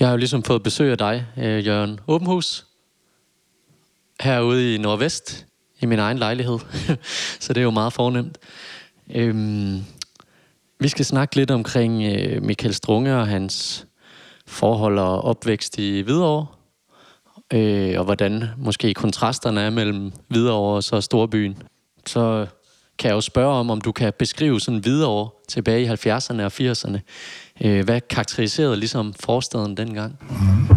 Jeg har jo ligesom fået besøg af dig, øh, Jørgen Åbenhus, herude i Nordvest, i min egen lejlighed. Så det er jo meget fornemt. Øhm, vi skal snakke lidt omkring øh, Michael Strunge og hans forhold og opvækst i Hvidovre. Øh, og hvordan måske kontrasterne er mellem Hvidovre og så Storbyen. Så kan jeg jo spørge om, om du kan beskrive sådan Hvidovre tilbage i 70'erne og 80'erne. Øh, hvad karakteriserede ligesom forstaden dengang? Mm.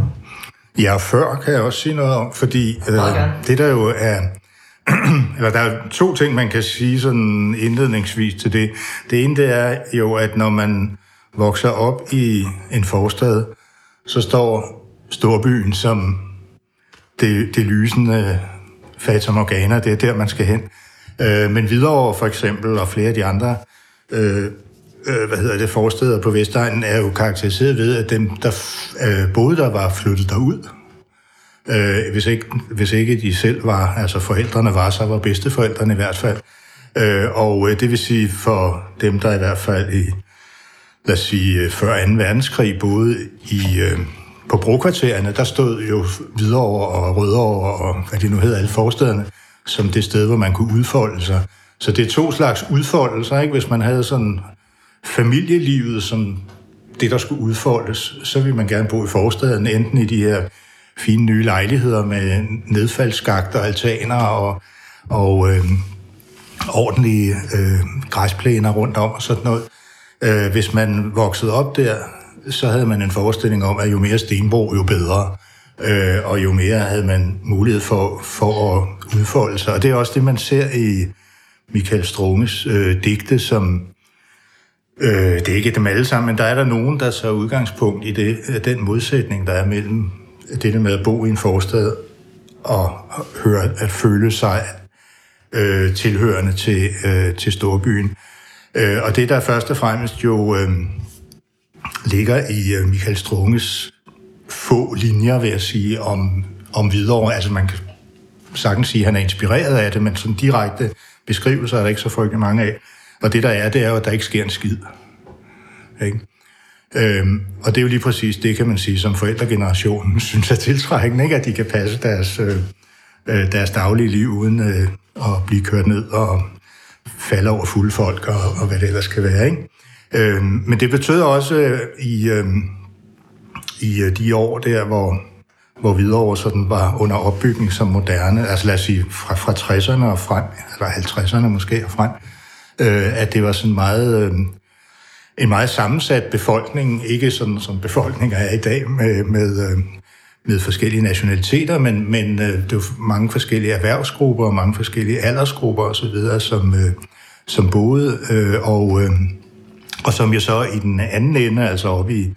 Ja, før kan jeg også sige noget om, fordi øh, det der jo er... eller der er to ting, man kan sige sådan indledningsvis til det. Det ene det er jo, at når man vokser op i en forstad, så står storbyen som det, det lysende Fata Morgana, det er der, man skal hen. Øh, men videre for eksempel, og flere af de andre øh, øh, hvad hedder det, forsteder på Vestegnen, er jo karakteriseret ved, at dem, der øh, boede der, var flyttet derud. Øh, hvis, ikke, hvis ikke de selv var, altså forældrene var, så var bedsteforældrene i hvert fald. Øh, og øh, det vil sige for dem, der i hvert fald i, lad os sige, øh, før 2. verdenskrig boede i, øh, på brokvartererne, der stod jo videre og Rødovre og hvad de nu hedder, alle forstederne, som det sted, hvor man kunne udfolde sig. Så det er to slags udfoldelser, ikke? Hvis man havde sådan familielivet som det, der skulle udfoldes, så vil man gerne bo i forstaden, enten i de her fine nye lejligheder med nedfaldsskagter, altaner og, og øh, ordentlige øh, græsplæner rundt om og sådan noget. Øh, hvis man voksede op der, så havde man en forestilling om, at jo mere stenbro, jo bedre. Øh, og jo mere havde man mulighed for, for at udfolde sig. Og det er også det, man ser i Michael Strunges øh, digte, som Øh, det er ikke dem alle sammen, men der er der nogen, der så udgangspunkt i det, øh, den modsætning, der er mellem det med at bo i en forstad og høre, at føle sig øh, tilhørende til, øh, til storbyen. Øh, og det, der først og fremmest jo øh, ligger i øh, Michael Strunges få linjer, vil jeg sige, om, om videre. Altså man kan sagtens sige, at han er inspireret af det, men sådan direkte beskrivelser er der ikke så frygtelig mange af. Og det der er, det er jo, at der ikke sker en skid. Ikke? Øhm, og det er jo lige præcis det, kan man sige, som forældregenerationen synes er tiltrækkende, ikke? at de kan passe deres, øh, øh, deres daglige liv uden øh, at blive kørt ned og falde over fulde folk og, og hvad det ellers kan være. Ikke? Øhm, men det betød også øh, i, øh, i øh, de år der, hvor, hvor Hvidovre sådan var under opbygning som moderne, altså lad os sige fra, fra 60'erne og frem, eller 50'erne måske og frem, øh, øh, at det var sådan meget... Øh, en meget sammensat befolkning, ikke sådan som befolkninger er i dag med, med, øh, med forskellige nationaliteter, men, men øh, det var mange forskellige erhvervsgrupper og mange forskellige aldersgrupper osv., som, øh, som boede, og, og som jo så i den anden ende, altså oppe i,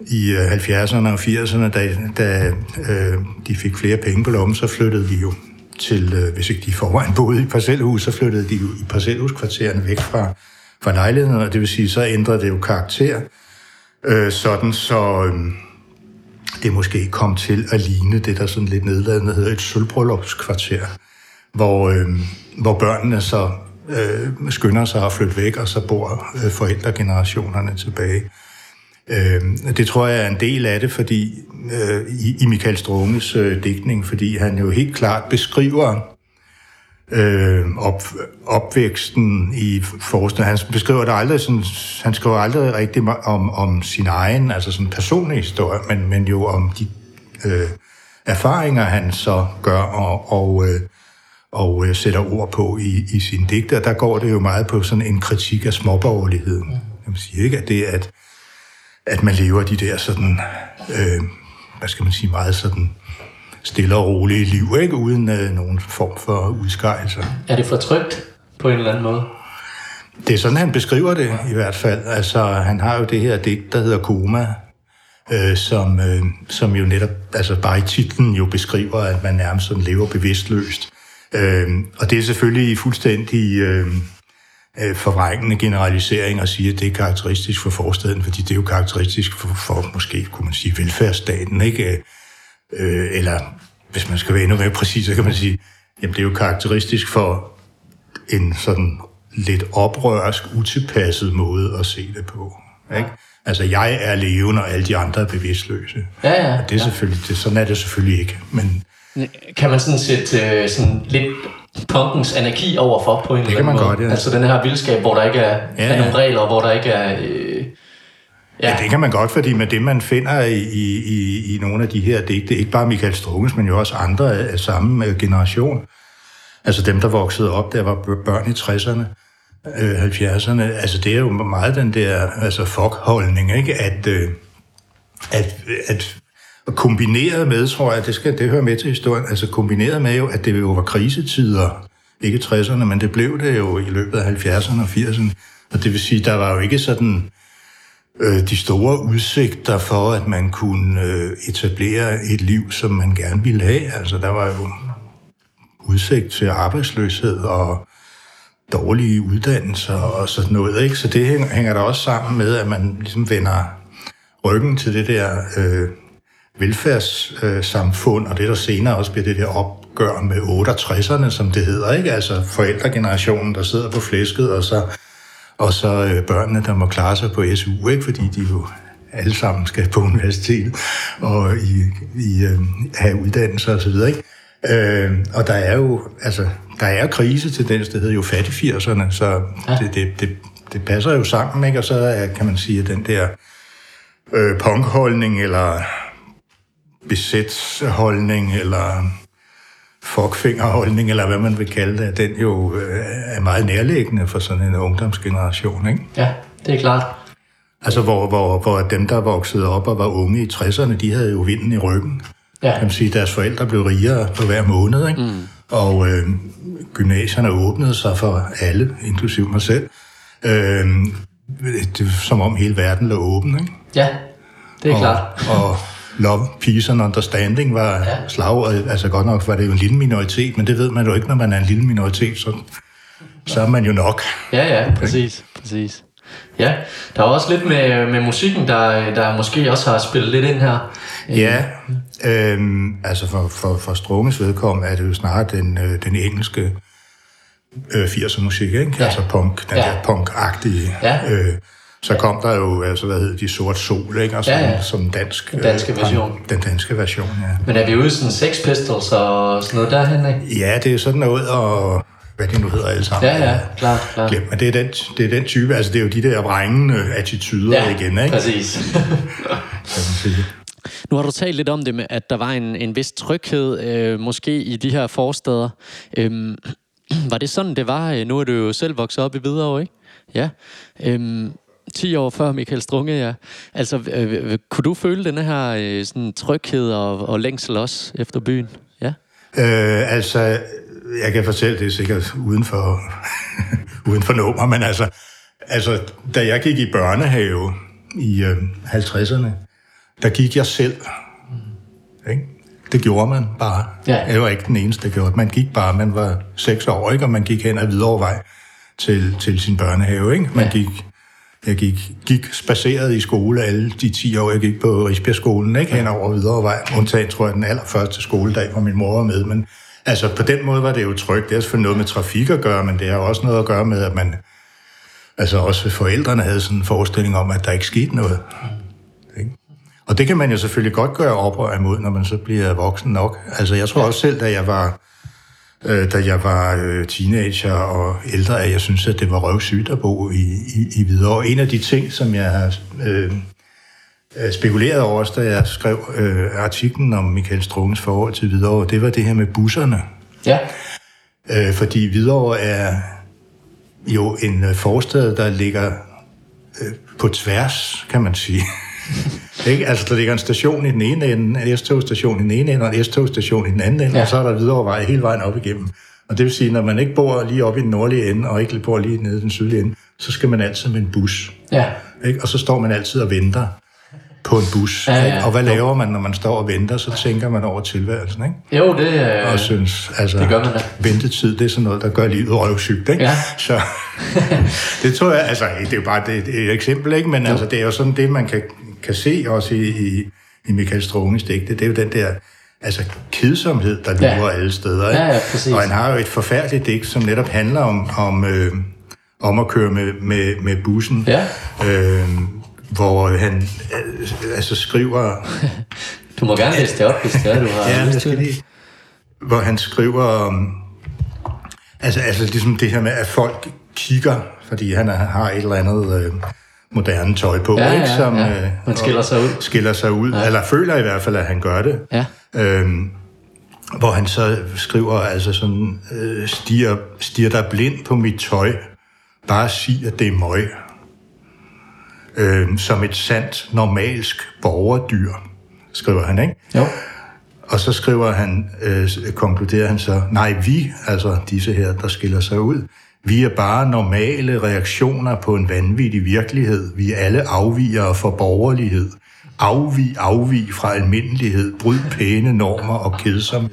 i 70'erne og 80'erne, da, da de fik flere penge på lommen, så flyttede de jo til, øh, hvis ikke de forvejen boede i parcelhus, så flyttede de jo i parcelhuskvartererne væk fra, fra lejlighederne, og det vil sige, så ændrer det jo karakter, øh, sådan så øh, det måske kom til at ligne det, der sådan lidt nedladende hedder et sølvbryllupskvarter, hvor, øh, hvor børnene så øh, skynder sig at flytte væk, og så bor øh, forældregenerationerne tilbage. Øh, det tror jeg er en del af det, fordi øh, i, i Michael Strunges øh, digtning, fordi han jo helt klart beskriver øh, op, opvæksten i forskning. Han beskriver det aldrig sådan, han skriver aldrig rigtig om, om sin egen, altså sådan personlig historie, men, men jo om de øh, erfaringer, han så gør og, og, øh, og øh, sætter ord på i, i sine digte. der går det jo meget på sådan en kritik af småborgerligheden. Jeg siger ikke, at det at, at man lever de der sådan, øh, hvad skal man sige, meget sådan stille og rolige liv, ikke? uden øh, nogen form for udskejelser. Er det fortrygt på en eller anden måde? Det er sådan, han beskriver det i hvert fald. Altså, han har jo det her digt, der hedder Koma, øh, som, øh, som jo netop, altså bare i titlen jo beskriver, at man nærmest sådan lever bevidstløst. Øh, og det er selvfølgelig fuldstændig øh, øh, forvrængende generalisering at sige, at det er karakteristisk for forstaden, fordi det er jo karakteristisk for, for måske, kunne man sige, velfærdsstaten, ikke? Øh, eller hvis man skal være endnu mere præcis, så kan man sige, jamen det er jo karakteristisk for en sådan lidt oprørsk, utilpasset måde at se det på. Ikke? Altså, jeg er levende, og alle de andre er bevidstløse. Ja, ja. Og det er ja. selvfølgelig, det, sådan er det selvfølgelig ikke. Men Kan man sådan sætte øh, sådan lidt punkens anarki overfor på en eller kan anden måde? godt, ja. Altså den her vildskab, hvor der ikke er, Ja, er ja. nogen regler, hvor der ikke er... Øh, ja. ja, det kan man godt, fordi med det, man finder i, i, i, nogle af de her digte, ikke bare Michael Strunges, men jo også andre af, af samme øh, generation, altså dem, der voksede op, der var børn i 60'erne, øh, 70'erne, altså det er jo meget den der altså fuck-holdning, ikke? At, øh, at, at og kombineret med, tror jeg, det, skal, det hører med til historien, altså kombineret med jo, at det jo var krisetider, ikke 60'erne, men det blev det jo i løbet af 70'erne og 80'erne. Og det vil sige, der var jo ikke sådan øh, de store udsigter for, at man kunne øh, etablere et liv, som man gerne ville have. Altså, der var jo udsigt til arbejdsløshed og dårlige uddannelser og sådan noget. Ikke? Så det hænger, hænger der også sammen med, at man ligesom vender ryggen til det der øh, velfærdssamfund, og det der senere også bliver det der opgør med 68'erne, som det hedder, ikke? Altså forældregenerationen, der sidder på flæsket, og så, og så øh, børnene, der må klare sig på SU, ikke? Fordi de jo alle sammen skal på universitetet og i, i, øh, have uddannelser osv., ikke? Øh, og der er jo, altså, der er krisetendens, det hedder jo fattig 80'erne, så ja. det, det, det, det passer jo sammen, ikke? Og så er, kan man sige, at den der øh, punkholdning, eller besætsholdning, eller fuckfingerholdning, eller hvad man vil kalde det, den jo øh, er meget nærliggende for sådan en ungdomsgeneration, ikke? ja, det er klart. Altså, hvor, hvor, hvor dem, der voksede op og var unge i 60'erne, de havde jo vinden i ryggen. Ja. Kan man sige, deres forældre blev rigere på hver måned, ikke? Mm. Og øh, gymnasierne åbnede sig for alle, inklusiv mig selv. Øh, det, som om hele verden lå åben, ikke? Ja, det er og, klart. og love, peace and understanding var ja. slagordet. Altså godt nok var det jo en lille minoritet, men det ved man jo ikke, når man er en lille minoritet, så, så er man jo nok. Ja, ja, præcis, præcis. Ja, der er også lidt med, med musikken, der, der måske også har spillet lidt ind her. Ja, øhm, altså for, for, for Strunges vedkommende er det jo snarere den, øh, den engelske øh, 80'er musik, ikke? Ja. Altså punk, den Ja. der punk-agtige. Ja. Øh, så kom der jo, altså hvad hedder de, Sort Sol, ikke? Og som, Ja, ja. som dansk, Den danske øh, version. punk- Den danske version, ja. Men er vi ude i sådan Sex Pistols og sådan noget derhen, ikke? Ja, det er sådan noget, og hvad de nu hedder alle sammen. Ja, ja, klart, klart. Glem, men det er, den, det er den type, altså det er jo de der vrængende attityder Ja, igen, ikke? præcis. Kan man sige. Nu har du talt lidt om det med, at der var en, en vis tryghed, øh, måske i de her forsteder. Øhm, var det sådan, det var? Øh, Nu er du jo selv vokset op i Hvidovre, ikke? Ja. Øhm, 10 år før Michael Strunge, ja. Altså, øh, øh, kunne du føle den her øh, sådan, tryghed og, og længsel også efter byen? Ja. Øh, altså, jeg kan fortælle det sikkert uden for, uden for nummer, men altså, altså, da jeg gik i børnehave i øh, 50'erne, der gik jeg selv. Ikke? Det gjorde man bare. Ja. Jeg var ikke den eneste, der gjorde det. Man gik bare, man var seks år, ikke? og man gik hen ad Hvidovrevej til, til sin børnehave. Ikke? Man Ja. gik, jeg gik, gik spaceret i skole alle de 10 år, jeg gik på Risbjergskolen, ikke? hen over Hvidovrevej. Undtagen, tror jeg, den allerførste skoledag, hvor min mor var med. Men altså, på den måde var det jo trygt. Det har selvfølgelig noget med trafik at gøre, men det har også noget at gøre med, at man... Altså også forældrene havde sådan en forestilling om, at der ikke skete noget. Ikke? Og det kan man jo selvfølgelig godt gøre oprør imod, når man så bliver voksen nok. Altså jeg tror også selv, da jeg var, øh, da jeg var øh, teenager og ældre, at jeg synes, at det var røvsygt at bo i, i, i Hvidovre. En af de ting, som jeg har øh, øh, spekuleret over, også, da jeg skrev øh, artiklen om Michael Strungens forhold til Hvidovre, det var det her med busserne. Ja. Øh, fordi Hvidovre er jo en øh, forstad, der ligger øh, på tværs, kan man sige. ikke? Altså, der ligger en station i den ene ende, en S-togstation i den ene ende, og en S-togstation i den anden ende, Ja. og så er der Hvidovre hele vejen op igennem. Og det vil sige, når man ikke bor lige oppe i den nordlige ende, og ikke bor lige nede i den sydlige ende, så skal man altid med en bus. Ja. Ikke? Og så står man altid og venter på en bus. Ja, ja, ikke? Og hvad jo. laver man, når man står og venter? Så tænker man over tilværelsen, ikke? Jo, det er... og synes, altså, det gør man da. ventetid, det er sådan noget, der gør livet røvsygt, ikke? Ja. Så det tror jeg, altså, det er jo bare det, det er et eksempel, ikke? Men altså, det er jo sådan det, man kan, kan se også i, i, i Michael Strunges digte, det er jo den der, altså, kedsomhed, der Ja. lurer alle steder, ikke? Ja, ja, præcis. Og han har jo et forfærdeligt digt, som netop handler om, om, øh, om at køre med, med, med bussen. Ja. Øh, hvor han øh, altså skriver... du må gerne læse det op, hvis det er, du har ja, lyst til det. Hvor han skriver... Um, altså, altså ligesom det her med, at folk kigger, fordi han har et eller andet... Øh, moderne tøj på, ja, ikke? Som ja, ja. Man skiller sig ud. Skiller sig ud, ja. eller føler i hvert fald, at han gør det. Ja. Øhm, hvor han så skriver, altså sådan, øh, stiger, stiger der blind på mit tøj, bare sig, at det er møg. Øh, som et sandt, normalsk borgerdyr, skriver han, ikke? Jo. Og så skriver han, øh, konkluderer han så, nej, vi, altså disse her, der skiller sig ud, vi er bare normale reaktioner på en vanvittig virkelighed. Vi er alle afvigere for borgerlighed. Afvig, afvig fra almindelighed. Bryd pæne normer og kedsomhed.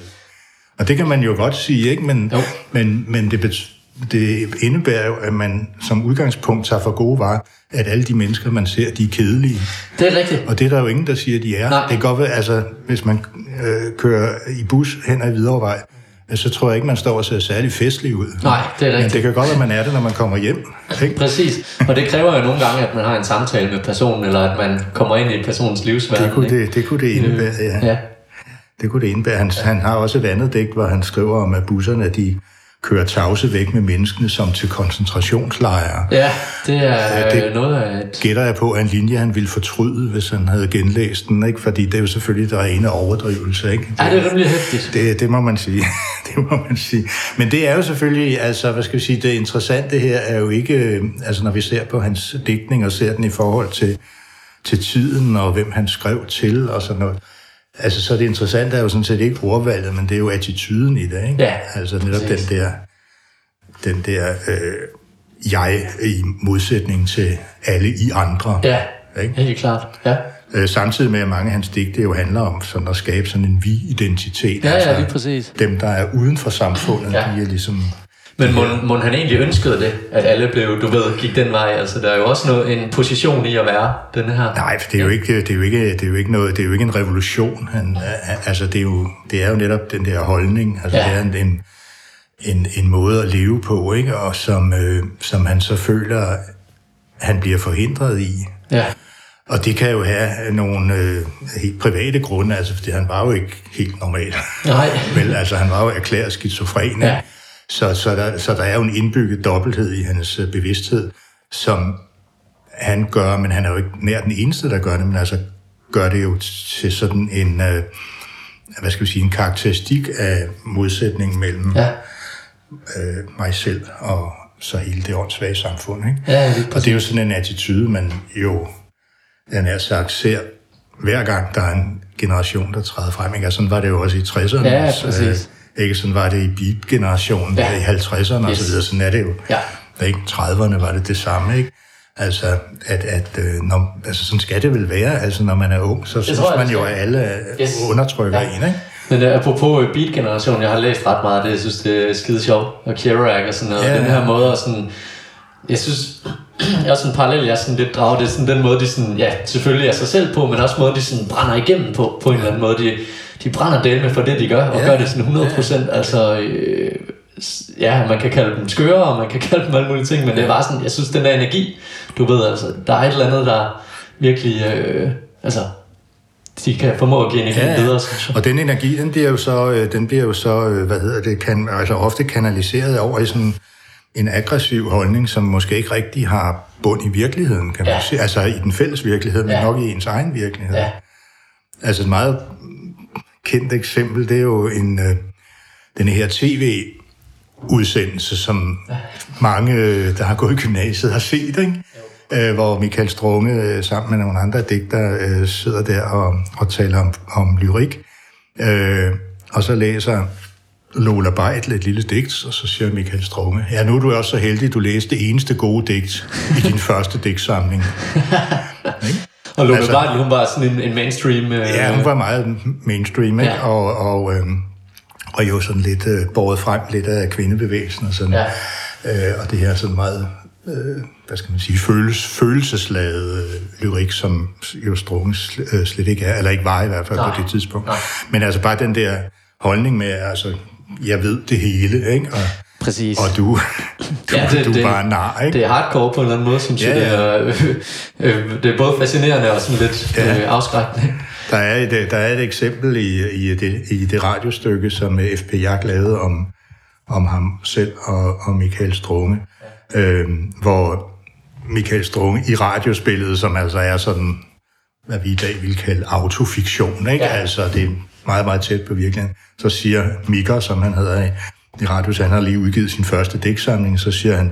Og det kan man jo godt sige, ikke? Men, jo. men, men det, det indebærer jo, at man som udgangspunkt tager for gode varer, at alle de mennesker, man ser, de er kedelige. Det er rigtigt. Og det er der jo ingen, der siger, de er. Nej. Det kan godt være, altså, hvis man øh, kører i bus hen ad Hvidovrevej, så tror jeg ikke, man står og ser særlig festlig ud. Nej, det er rigtigt. Men det kan godt være, man er det, når man kommer hjem. Ikke? Præcis. Og det kræver jo nogle gange, at man har en samtale med personen, eller at man kommer ind i personens livsverden. Det kunne det, det, kunne det indebære, ja. ja. Det kunne det indebære. Han, han har også et andet digt, hvor han skriver om, at busserne, de kører tavse væk med menneskene som til koncentrationslejre. Ja, det er det noget af et... gætter jeg på, at en linje, han ville fortryde, hvis han havde genlæst den, ikke? fordi det er jo selvfølgelig der ene overdrivelse. Ikke? Det, ja, det er rimelig hæftigt. Det, det må man sige. det må man sige. Men det er jo selvfølgelig, altså, hvad skal vi sige, det interessante her er jo ikke, altså når vi ser på hans digtning og ser den i forhold til, til tiden og hvem han skrev til og sådan noget, Altså, så det interessante er jo sådan set ikke ordvalget, men det er jo attituden i det, ikke? Ja, altså netop præcis. den der, den der øh, jeg i modsætning til alle i andre. Ja, ikke? helt klart, ja. Øh, samtidig med, at mange af hans digte jo handler om sådan at skabe sådan en vi-identitet. Ja, altså, ja, lige præcis. Dem, der er uden for samfundet, ja. de er ligesom men må, må han egentlig ønskede det, at alle blev, du ved, gik den vej? Altså, der er jo også noget, en position i at være den her. Nej, for det er jo ikke, det er jo ikke, det er jo ikke noget, det er jo ikke en revolution. Han, altså, det er jo, det er jo netop den der holdning. Altså, ja. det er en, en, en, en måde at leve på, ikke? Og som, øh, som han så føler, han bliver forhindret i. Ja. Og det kan jo have nogle øh, helt private grunde, altså fordi han var jo ikke helt normal. Nej. Vel, altså han var jo erklæret skizofren. Ja. Så, så, der, så der er jo en indbygget dobbelthed i hans øh, bevidsthed, som han gør, men han er jo ikke nær den eneste, der gør det, men altså gør det jo til sådan en, øh, hvad skal vi sige, en karakteristik af modsætningen mellem ja. øh, mig selv og så hele det åndssvage samfund. Ikke? Ja, det og det er jo sådan en attitude, man jo, den er sagt, ser hver gang, der er en generation, der træder frem. Ikke? Og sådan var det jo også i 60'erne. Ja, præcis. Ikke? Sådan var det i beat-generationen ja. i 50'erne yes. og så videre. Sådan er det jo. Ja. Ikke? 30'erne var det det samme, ikke? Altså, at, at øh, når, altså, sådan skal det vel være. Altså, når man er ung, så synes man jo, at alle yes. undertrykker ja. en, ikke? Men uh, apropos øh, beat-generationen, jeg har læst ret meget af det, jeg synes, det er skide sjovt. Og Kerouac og sådan noget. Ja. Den her måde at sådan... Jeg synes, jeg er sådan en parallel, jeg er sådan lidt draget. Det er sådan den måde, de sådan, ja, selvfølgelig er sig selv på, men også måde, de sådan brænder igennem på, på en eller anden måde. De, de brænder del med for det, de gør, og ja. gør det sådan 100%. Ja. Altså, øh, ja, man kan kalde dem skøre, og man kan kalde dem alle mulige ting, men ja. det er bare sådan, jeg synes, den der energi, du ved, altså, der er et eller andet, der virkelig, øh, altså, de kan formå at give energi ja, videre. Synes jeg. Og den energi, den bliver jo så, øh, den bliver jo så øh, hvad hedder det, kan, altså ofte kanaliseret over i sådan en aggressiv holdning, som måske ikke rigtig har bund i virkeligheden, kan ja. man sige. Altså i den fælles virkelighed, men ja. nok i ens egen virkelighed. Ja. Altså et meget kendt eksempel, det er jo en, øh, den her tv-udsendelse, som mange, der har gået i gymnasiet, har set, ikke? Øh, hvor Michael Strunge øh, sammen med nogle andre digter øh, sidder der og, og taler om, om lyrik. Øh, og så læser Lola Beitel et lille digt, og så siger Michael Strunge, ja, nu er du også så heldig, du læste det eneste gode digt i din første digtsamling. Og Lola altså, Beitel, hun var sådan en, en mainstream... Øh, ja, hun var meget mainstream, ikke? Ja. Og, og, øh, og jo sådan lidt øh, båret frem lidt af kvindebevægelsen og sådan. Ja. Øh, og det her sådan meget, øh, hvad skal man sige, føles, følelsesladet øh, lyrik, som jo Strunge øh, slet ikke er, eller ikke var i hvert fald Nej. på det tidspunkt. Nej. Men altså bare den der holdning med, altså, jeg ved det hele, ikke? Og, Præcis. Og du, du, ja, det, du er bare nar, ikke? Det er hardcore på en eller anden måde, synes ja, jeg. Det er, øh, øh, det er både fascinerende og sådan lidt ja. øh, afskrækkende. Der er, et, der er et eksempel i, i, det, i det radiostykke, som F.P. Jak lavede om, om ham selv og, og Michael Strunge, ja. øh, hvor Michael Strunge i radiospillet, som altså er sådan, hvad vi i dag vil kalde autofiktion, ikke? Ja. Altså, det er meget, meget tæt på virkeligheden. Så siger Mika, som han hedder i, i Radios, han har lige udgivet sin første dæksamling, så siger han,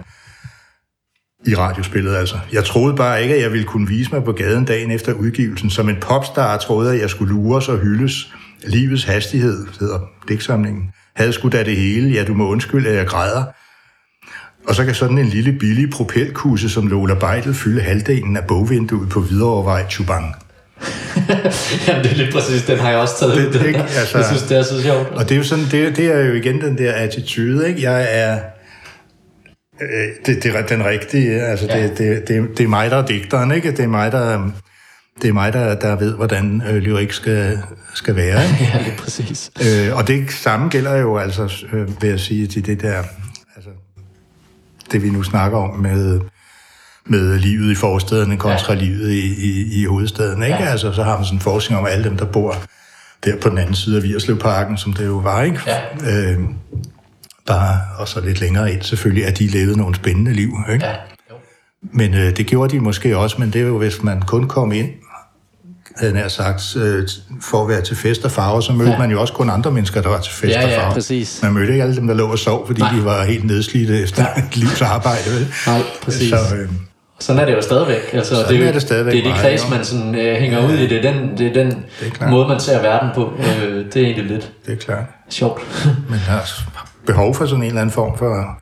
i radiospillet altså. Jeg troede bare ikke, at jeg ville kunne vise mig på gaden dagen efter udgivelsen. Som en popstar troede jeg, at jeg skulle lure og hyldes. Livets hastighed, hedder dæksamlingen. Havde sgu da det hele. Ja, du må undskylde, at jeg græder. Og så kan sådan en lille billig propelkusse som Lola Beidel fylde halvdelen af bogvinduet på Hvidovrevej Chubang. Jamen, det er lidt præcis, den har jeg også taget det, ud. Ikke? Altså, jeg synes, det er så sjovt. Og det er jo sådan, det, det er jo igen den der attitude, ikke? Jeg er... Øh, det, det er den rigtige, altså ja. det, det, det, det er mig, der er digteren, ikke? Det er mig, der, det er mig, der, der ved, hvordan øh, lyrik skal, skal være. Ikke? ja, det er præcis. Øh, og det samme gælder jo altså, øh, vil jeg sige, til det der, altså, det vi nu snakker om med med livet i forstederne kontra ja. livet i, i, i hovedstaden. Ikke? Ja. Altså, så har man sådan en forskning om alle dem, der bor der på den anden side af Virslevparken, som det jo var. Ikke? Ja. Øh, bare, og så lidt længere ind selvfølgelig, at de levede nogle spændende liv. Ikke? Ja. Jo. Men øh, det gjorde de måske også, men det er jo, hvis man kun kom ind, havde jeg sagt, øh, for at være til fest og farver, så mødte ja. man jo også kun andre mennesker, der var til fest ja, og farver. Ja, præcis. Man mødte ikke alle dem, der lå og sov, fordi Nej. de var helt nedslidte efter ja. et livs arbejde. Vel? Nej, præcis. Så, øh, sådan er det jo stadigvæk. Altså, sådan det er, jo, er det stadigvæk Det er de kreds, man sådan, øh, hænger ja, ud i. Det er den, det er den det er måde, man ser verden på. Øh, det er egentlig lidt det er klart. sjovt. Men der er behov for sådan en eller anden form for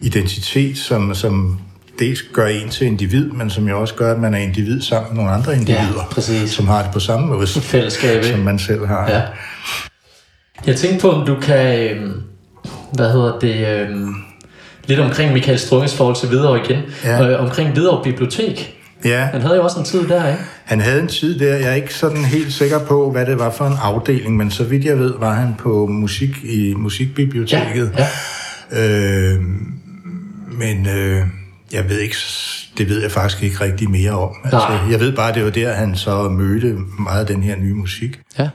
identitet, som, som dels gør en til individ, men som jo også gør, at man er individ sammen med nogle andre individer, ja, præcis. som har det på samme måde, Fællesskab, som man selv har. Ja. Jeg tænkte på, om du kan, øh, hvad hedder det, øh, lidt omkring Michael Strunges forhold til Hvidovre igen. Ja. Øh, omkring Hvidovre Bibliotek. Ja. Han havde jo også en tid der, ikke? Han havde en tid der. Jeg er ikke sådan helt sikker på, hvad det var for en afdeling, men så vidt jeg ved, var han på musik i musikbiblioteket. Ja. ja. Øh, men øh, jeg ved ikke, det ved jeg faktisk ikke rigtig mere om. Altså, jeg ved bare, det var der, han så mødte meget af den her nye musik. Ja.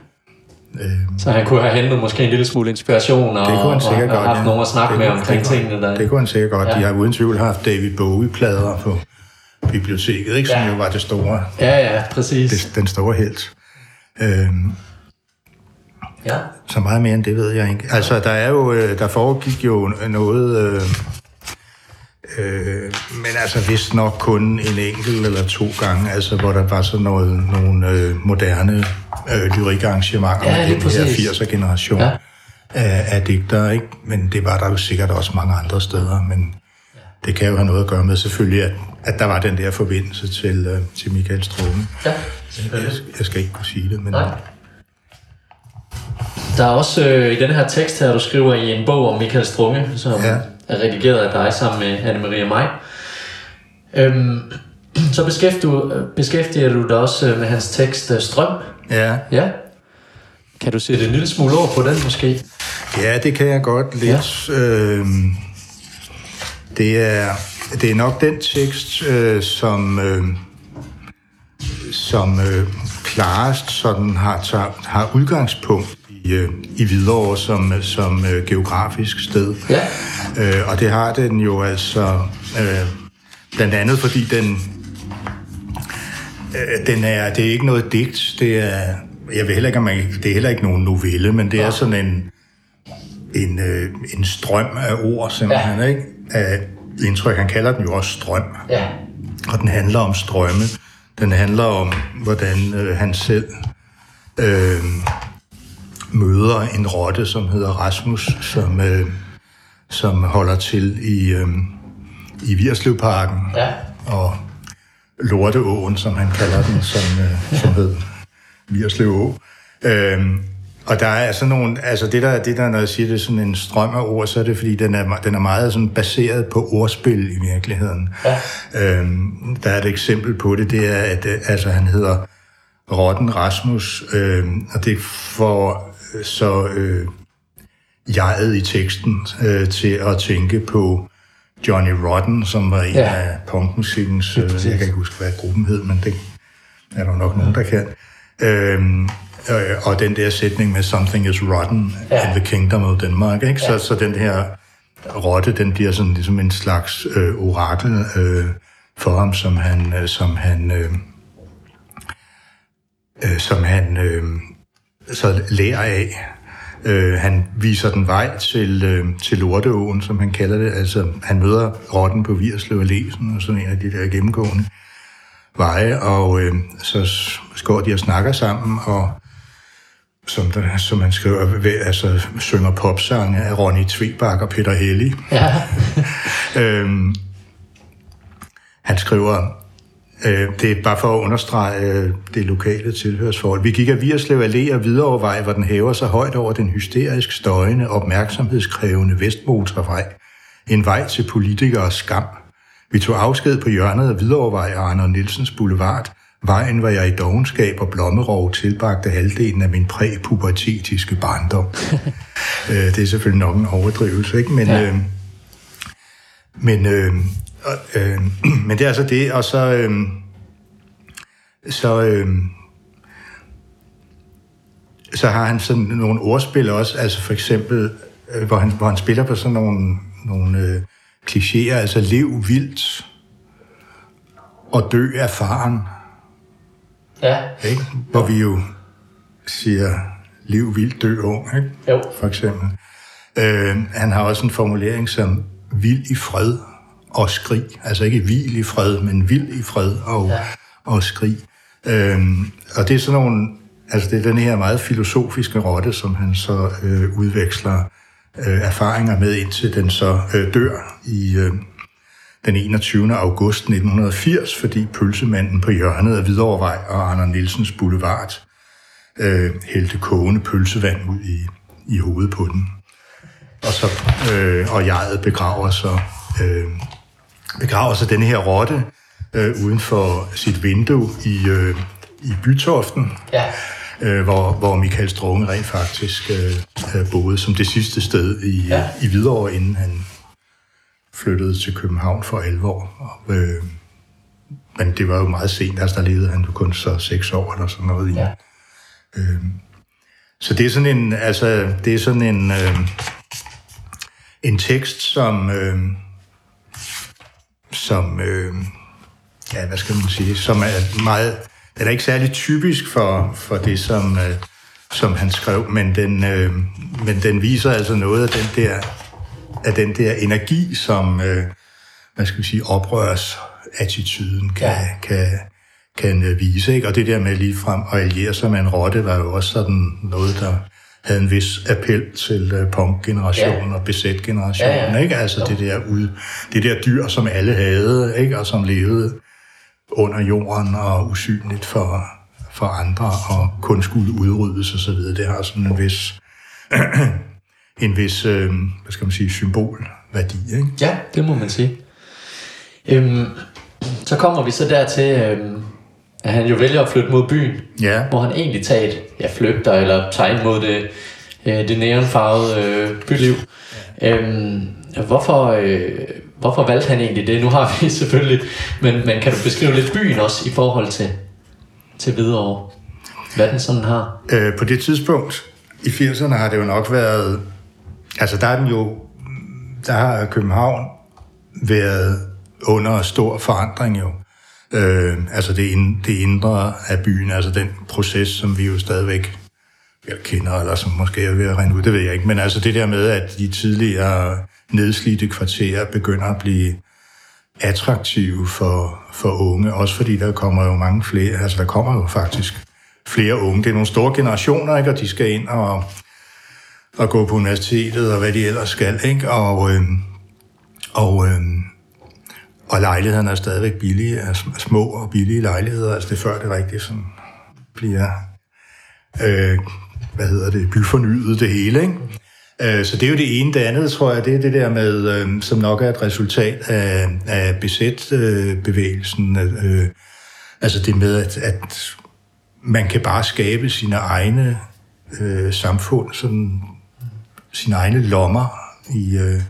Øhm, så han kunne have hentet måske en lille smule inspiration og, det kunne han sikkert og, og haft ja. nogen at snakke det med omkring det, tingene der. Det kunne han sikkert godt. Ja. De har uden tvivl haft David Bowie-plader på biblioteket, ikke? som ja. jo var det store. Ja, ja, præcis. Det, den store helt. Øhm, ja. Så meget mere end det ved jeg ikke. Altså, der er jo, øh, der foregik jo noget... Øh, Øh, men altså vist nok kun en enkelt eller to gange, altså hvor der var sådan noget, nogle øh, moderne øh, lyrikarrangementer ja, med den her 80'er generation ja. af, af digtere, ikke? Men det var der jo sikkert også mange andre steder, men ja. det kan jo have noget at gøre med selvfølgelig, at, at der var den der forbindelse til, øh, til Michael Strome. Ja, jeg, jeg skal ikke kunne sige det, men... Nej. Der er også øh, i den her tekst her, du skriver i en bog om Michael Strunge, som ja. Er redigeret af dig sammen med Anne-Marie og mig. Øhm, så beskæftiger, beskæftiger du dig også øh, med hans tekst øh, Strøm. Ja. Ja. Kan du sætte en lille smule over på den måske? Ja, det kan jeg godt lidt. Ja. Øhm, det, er, det er nok den tekst, øh, som, øh, som øh, klarest sådan har, tager, har udgangspunkt i, øh, i Hvidovre som, som øh, geografisk sted. Ja. Øh, og det har den jo altså øh, blandt andet, fordi den, øh, den er, det er ikke noget digt, det er, jeg ved heller ikke, om man, det er heller ikke nogen novelle, men det ja. er sådan en, en, øh, en strøm af ord, simpelthen, ja. ikke? Af indtryk, han kalder den jo også strøm. Ja. Og den handler om strømme. Den handler om, hvordan øh, han selv øh, møder en rotte, som hedder Rasmus, som, øh, som holder til i, øh, i Virslevparken. Ja. Og Lorteåen, som han kalder den, som, øh, som hed Virslev Å. Øh, og der er sådan nogle, altså det der, det der, når jeg siger, det er sådan en strøm af ord, så er det fordi, den er, den er meget sådan baseret på ordspil i virkeligheden. Ja. Øhm, der er et eksempel på det, det er, at altså, han hedder Rotten Rasmus, øhm, og det får så øh, jeget i teksten øh, til at tænke på Johnny Rotten, som var en ja. af punkmusikkens, øh, jeg kan ikke huske, hvad gruppen hed, men det er der nok nogen, der kan. Øhm, øh, og den der sætning med Something is rotten ja. in the kingdom of Denmark, ikke? Ja. Så, så den her rotte, den bliver sådan ligesom en slags øh, orakel øh, for ham, som han, øh, som han, øh, øh, som han øh, så lærer af. Øh, han viser den vej til, øh, til Lorteåen, som han kalder det. Altså, han møder rotten på Virslev Læsen, og sådan en af de der gennemgående veje, og øh, så går de og snakker sammen, og som, der, som han skriver, altså synger popsange af Ronny Tvebak og Peter Hellig. Ja. øhm, han skriver, det er bare for at understrege øh, det lokale tilhørsforhold. Vi gik af Vierslev Allé og Hvidovrevej, hvor den hæver sig højt over den hysterisk støjende, opmærksomhedskrævende Vestmotorvej. En vej til politikere skam. Vi tog afsked på hjørnet af Hvidovrevej og Arne Nielsens Boulevard, Vejen, hvor jeg i dogenskab og blommerov tilbragte halvdelen af min præpubertetiske barndom. øh, det er selvfølgelig nok en overdrivelse, ikke? Men, ja. øh, men, øh, øh, men det er altså det, og så... Øh, så øh, så har han sådan nogle ordspil også, altså for eksempel, øh, hvor, han, hvor han spiller på sådan nogle, nogle øh, klichéer, altså lev vildt og dø af faren. Ja. Ikke? Hvor vi jo siger, liv vildt, dø ung, ikke? Jo. for eksempel. Øh, han har også en formulering som vild i fred og skrig. Altså ikke vild i fred, men vild i fred og, ja. og skrig. Øh, og det er sådan nogle, altså det er den her meget filosofiske rotte, som han så øh, udveksler øh, erfaringer med, indtil den så øh, dør i, øh, den 21. august 1980, fordi pølsemanden på hjørnet af Hvidovrevej og Arne Nielsens Boulevard øh, hældte kogende pølsevand ud i, i hovedet på den. Og, så, øh, og jeget begraver så, øh, begraver så denne her rotte øh, uden for sit vindue i, øh, i Bytoften. Ja. Øh, hvor, hvor Michael Strunge rent faktisk øh, boede som det sidste sted i, ja. i Hvidovre, inden han flyttede til København for alvor. Og, øh, men det var jo meget sent, altså der levede han jo kun så seks år eller sådan noget i. Ja. Øh, så det er sådan en, altså, det er sådan en, øh, en tekst, som, øh, som, øh, ja, hvad skal man sige, som er meget, den er ikke særlig typisk for, for det, som, øh, som han skrev, men den, øh, men den viser altså noget af den der af den der energi, som, øh, hvad skal vi sige, oprørs attituden kan, ja. kan, kan øh, vise. Ikke? Og det der med lige frem at alliere sig med en rotte, var jo også sådan noget, der havde en vis appel til uh, punk-generationen ja. og besæt-generationen. Ja, ja. Ikke? Altså det der, ud, det der dyr, som alle havde, ikke? og som levede under jorden og usynligt for, for andre, og kun skulle udryddes osv. Det har sådan en vis en vis, øh, hvad skal man sige, symbolværdi. Ikke? Ja, det må man sige. Øhm, så kommer vi så dertil, øhm, at han jo vælger at flytte mod byen, ja. hvor han egentlig tager et, ja, flygter eller tager mod det, øh, det neonfarvede øh, byliv. Ja. Øhm, hvorfor, øh, hvorfor valgte han egentlig det? Nu har vi selvfølgelig, men, men kan du beskrive lidt byen også i forhold til, til Hvidovre? Hvad den sådan har? Øh, på det tidspunkt i 80'erne har det jo nok været Altså, der er den jo... Der har København været under stor forandring jo. Øh, altså det, ind, det indre af byen, altså den proces, som vi jo stadigvæk jeg kender, eller som måske er ved at rende ud, det ved jeg ikke. Men altså det der med, at de tidligere nedslidte kvarterer begynder at blive attraktive for, for unge, også fordi der kommer jo mange flere, altså der kommer jo faktisk flere unge. Det er nogle store generationer, ikke? og de skal ind og og gå på universitetet og hvad de ellers skal, ikke? Og, øh, og, øh, og lejlighederne er stadigvæk billige, er små og billige lejligheder, altså det er før det rigtigt sådan bliver, øh, hvad hedder det, byfornyet det hele, ikke? Øh, så det er jo det ene. Det andet, tror jeg, det er det der med, øh, som nok er et resultat af, af besæt-bevægelsen. Øh, øh, altså det med, at, at man kan bare skabe sine egne øh, samfund sådan sine egne lommer i, øh,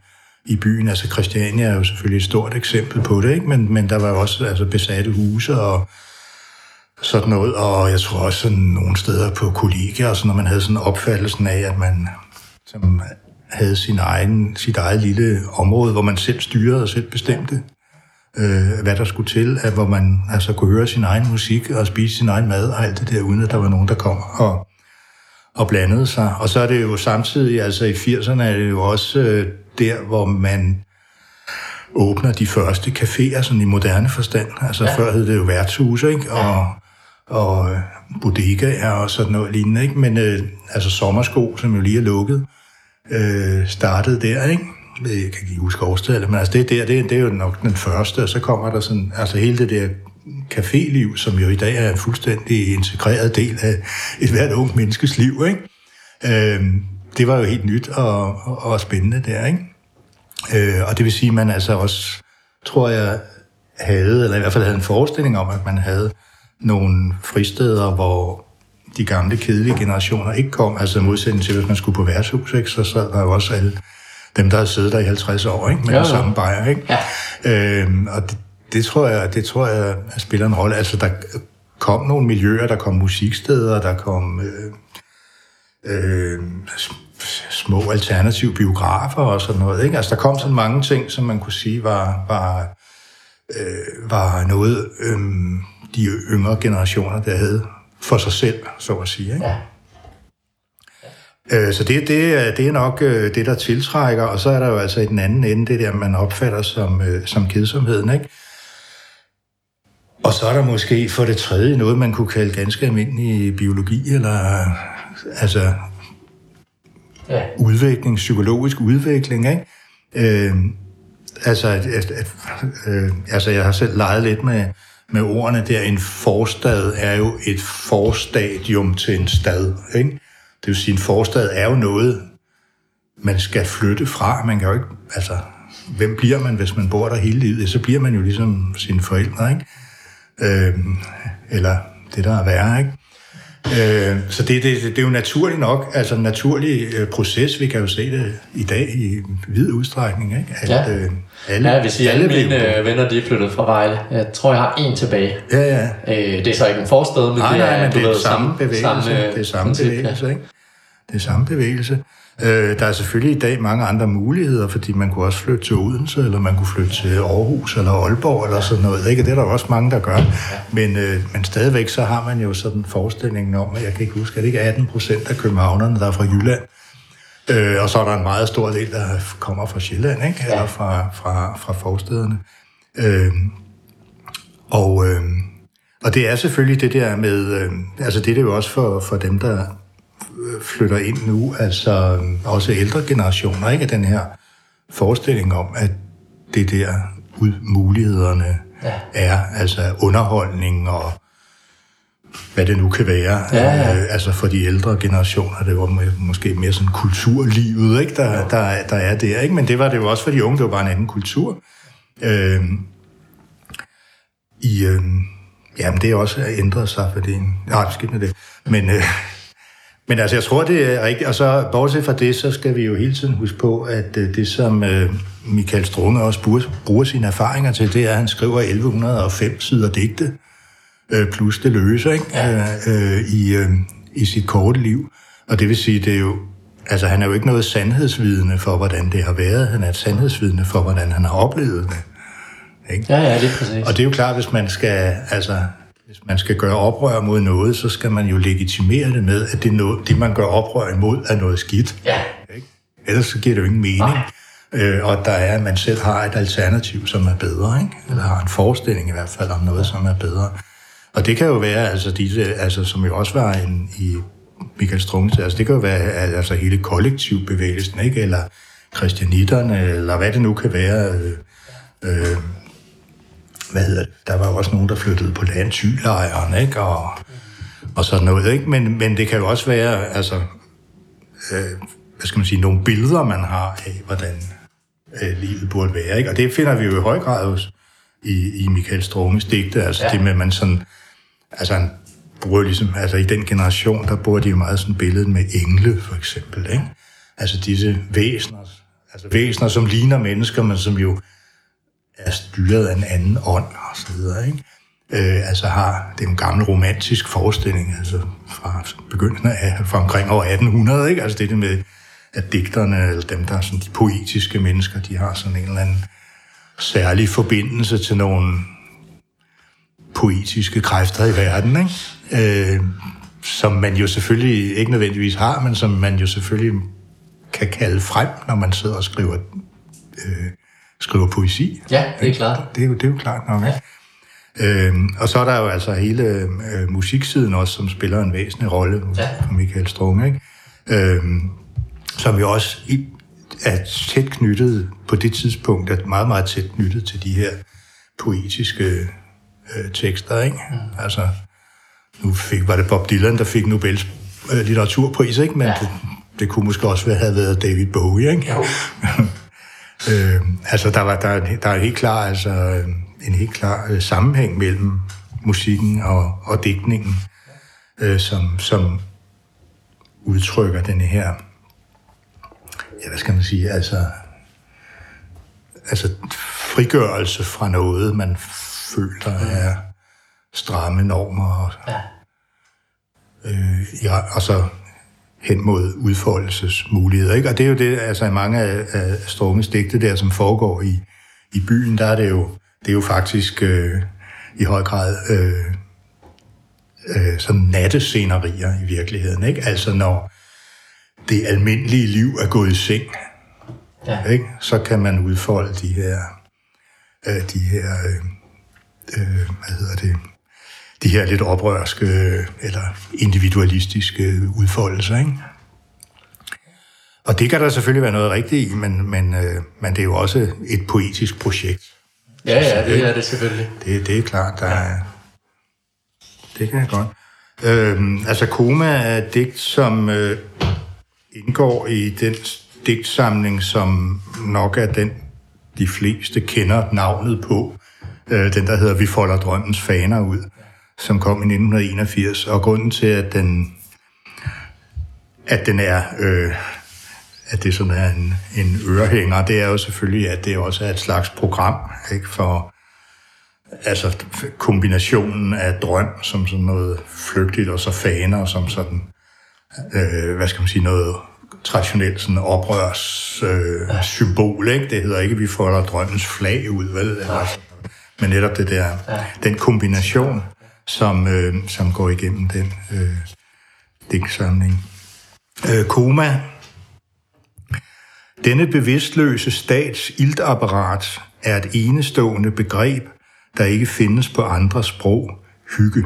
i byen. Altså Christiania er jo selvfølgelig et stort eksempel på det, ikke? Men, men der var jo også altså, besatte huse og sådan noget, og jeg tror også sådan nogle steder på kollegaer, og sådan, når man havde sådan opfattelsen af, at man som havde sin egen, sit eget lille område, hvor man selv styrede og selv bestemte, øh, hvad der skulle til, at hvor man altså kunne høre sin egen musik og spise sin egen mad og alt det der, uden at der var nogen, der kom og, og blandede sig. Og så er det jo samtidig, altså i 80'erne er det jo også øh, der, hvor man åbner de første caféer, sådan i moderne forstand. Altså ja. før hed det jo værtshus, ikke? Og, og øh, bodegaer og sådan noget lignende, ikke? Men øh, altså sommersko, som jo lige er lukket, øh, startede der, ikke? Jeg kan ikke huske årstallet, men altså det der, det, det er jo nok den første, og så kommer der sådan, altså hele det der caféliv, som jo i dag er en fuldstændig integreret del af et hvert ung menneskes liv, ikke? Øh, det var jo helt nyt og, og, og spændende der, ikke? Øh, og det vil sige, at man altså også, tror jeg, havde, eller i hvert fald havde en forestilling om, at man havde nogle fristeder, hvor de gamle, kedelige generationer ikke kom, altså modsætning til, hvis man skulle på værtshus, ikke, så sad der jo også alle dem, der havde siddet der i 50 år, ikke, med ja, ja. samme bajer, ikke? Ja. Øhm, og det, det, tror jeg, det tror jeg spiller en rolle. Altså, der kom nogle miljøer, der kom musiksteder, der kom øh, øh, små alternative biografer og sådan noget, ikke? Altså, der kom sådan mange ting, som man kunne sige var, var, øh, var noget, øh, de yngre generationer, der havde for sig selv, så at sige. Ikke? Ja. Øh, så det, det, er, det er nok øh, det, der tiltrækker, og så er der jo altså i den anden ende det der, man opfatter som, øh, som kedsomheden. Ikke? Og så er der måske for det tredje noget, man kunne kalde ganske almindelig biologi, eller altså ja. udvikling, psykologisk udvikling. Ikke? Øh, altså, at, at, at, øh, altså, jeg har selv leget lidt med, med ordene der, en forstad er jo et forstadium til en stad. Ikke? Det vil sige, en forstad er jo noget, man skal flytte fra. Man kan jo ikke, altså, hvem bliver man, hvis man bor der hele livet? Så bliver man jo ligesom sine forældre, ikke? Øh, eller det, der er værre, ikke? Øh, så det, det, det er jo naturligt nok, altså en naturlig øh, proces. Vi kan jo se det i dag i vid udstrækning. Ikke? At, ja. Øh, alle, ja, hvis alle, alle mine øh, venner de er flyttet fra Vejle. Jeg tror, jeg har en tilbage. Ja, ja. Øh, det er så ikke en forstad, men nej, det er, nej, men det er ved, samme bevægelse. Samme, det er samme bevægelse, ikke? Det er samme bevægelse. Øh, der er selvfølgelig i dag mange andre muligheder, fordi man kunne også flytte til Odense, eller man kunne flytte til Aarhus eller Aalborg eller sådan noget. Ikke? Det er der også mange, der gør. Men, øh, men stadigvæk så har man jo sådan forestillingen om, at jeg kan ikke huske, at det ikke er 18 procent af københavnerne, der er fra Jylland. Øh, og så er der en meget stor del, der kommer fra Sjælland, ikke? eller fra, fra, fra forstederne. Øh, og, øh, og det er selvfølgelig det der med, øh, altså det er det jo også for, for dem, der flytter ind nu, altså også ældre generationer, ikke? Den her forestilling om, at det der ud mulighederne ja. er, altså underholdning og hvad det nu kan være. Ja, ja. Øh, altså for de ældre generationer, det var måske mere sådan kulturlivet, ikke? Der, ja. der, der er der, ikke? Men det var det jo også for de unge, det var bare en anden kultur. Øh, I, øh, jamen det er også ændret sig, fordi... Nej, skidt med det. Men... Øh, men altså, jeg tror, det er rigtigt. Og så, bortset fra det, så skal vi jo hele tiden huske på, at øh, det, som øh, Michael Strunge også bruger, bruger sine erfaringer til, det er, at han skriver 1105 sider digte, øh, plus det løse, ikke? Ja. I, i sit korte liv. Og det vil sige, det er jo Altså, han er jo ikke noget sandhedsvidende for, hvordan det har været. Han er et sandhedsvidende for, hvordan han har oplevet det. Ikke? Ja, ja, det er præcis. Og det er jo klart, hvis man skal, altså, hvis man skal gøre oprør mod noget, så skal man jo legitimere det med, at det, noget, det man gør oprør imod, er noget skidt. Ja. Ikke? Ellers så giver det jo ingen mening. Øh, og der er, at man selv har et alternativ, som er bedre, ikke? eller har en forestilling i hvert fald om noget, som er bedre. Og det kan jo være, altså, disse, altså som jo også var en, i Michael Strunge, altså det kan jo være altså hele kollektivbevægelsen, ikke? eller christianitterne, eller hvad det nu kan være, øh, øh, hvad hedder det, der var jo også nogen, der flyttede på landsylejren, ikke? Og, og sådan noget, ikke? Men, men det kan jo også være, altså, øh, hvad skal man sige, nogle billeder, man har af, hvordan øh, livet burde være, ikke? Og det finder vi jo i høj grad hos, i, i Michael Strunges digte, altså ja. det med, at man sådan, altså han bruger ligesom, altså i den generation, der bruger de jo meget sådan billedet med engle, for eksempel, ikke? altså disse væsener, altså væsener, som ligner mennesker, men som jo er styret af en anden ånd og så videre, ikke? Øh, altså har, det er en gammel romantisk forestilling, altså fra begyndelsen af, fra omkring år 1800, ikke? Altså det, det med, at digterne, eller dem, der er sådan de poetiske mennesker, de har sådan en eller anden særlig forbindelse til nogle poetiske kræfter i verden, ikke? Øh, som man jo selvfølgelig ikke nødvendigvis har, men som man jo selvfølgelig kan kalde frem, når man sidder og skriver, øh, skriver poesi. Ja, det er klart. Det er jo, det er jo klart nok, ja. Øhm, og så er der jo altså hele øh, musiksiden også, som spiller en væsentlig rolle ja. for Michael Strunge, ikke? Øhm, som jo også i, er tæt knyttet på det tidspunkt, er meget, meget tæt knyttet til de her poetiske øh, tekster, ikke? Mm. Altså, nu fik, var det Bob Dylan, der fik Nobels øh, litteraturpris, ikke? Men ja. det, det kunne måske også have været David Bowie, ikke? Jo. øh, altså, der, var, der, der er helt klar, altså, en helt klar øh, sammenhæng mellem musikken og, og digtningen, øh, som, som udtrykker denne her, ja, hvad skal man sige, altså, altså frigørelse fra noget, man føler er stramme normer, og, ja. øh, ja, og så hen mod udfoldelsesmuligheder. Ikke? Og det er jo det, altså i mange af, af Strunges digte der, som foregår i, i byen, der er det jo, det er jo faktisk øh, i høj grad øh, øh, sådan nattescenerier i virkeligheden. Ikke? Altså når det almindelige liv er gået i seng, ja. ikke? så kan man udfolde de her, øh, de her øh, øh, hvad hedder det, de her lidt oprørske eller individualistiske udfoldelser. Ikke? Og det kan der selvfølgelig være noget rigtigt i, men, men, øh, men det er jo også et poetisk projekt. Ja, ja, det er det selvfølgelig. Det, det er klart, der er... Det kan jeg godt. Øhm, altså, Koma er et digt, som øh, indgår i den digtsamling, som nok er den, de fleste kender navnet på. Øh, den, der hedder Vi folder drømmens faner ud som kom i 1981, og grunden til, at den, at den er, øh, at det sådan er en, en ørehænger, det er jo selvfølgelig, at det også er et slags program, ikke, for altså kombinationen af drøm som sådan noget flygtigt, og så faner som sådan, øh, hvad skal man sige, noget traditionelt sådan oprørs øh, ja. symbol, ikke? Det hedder ikke, at vi folder drømmens flag ud, vel? Ja. Men netop det der, ja. den kombination som, øh, som går igennem den øh, digtsamling. Øh, koma. Denne bevidstløse stats iltapparat er et enestående begreb, der ikke findes på andre sprog, hygge.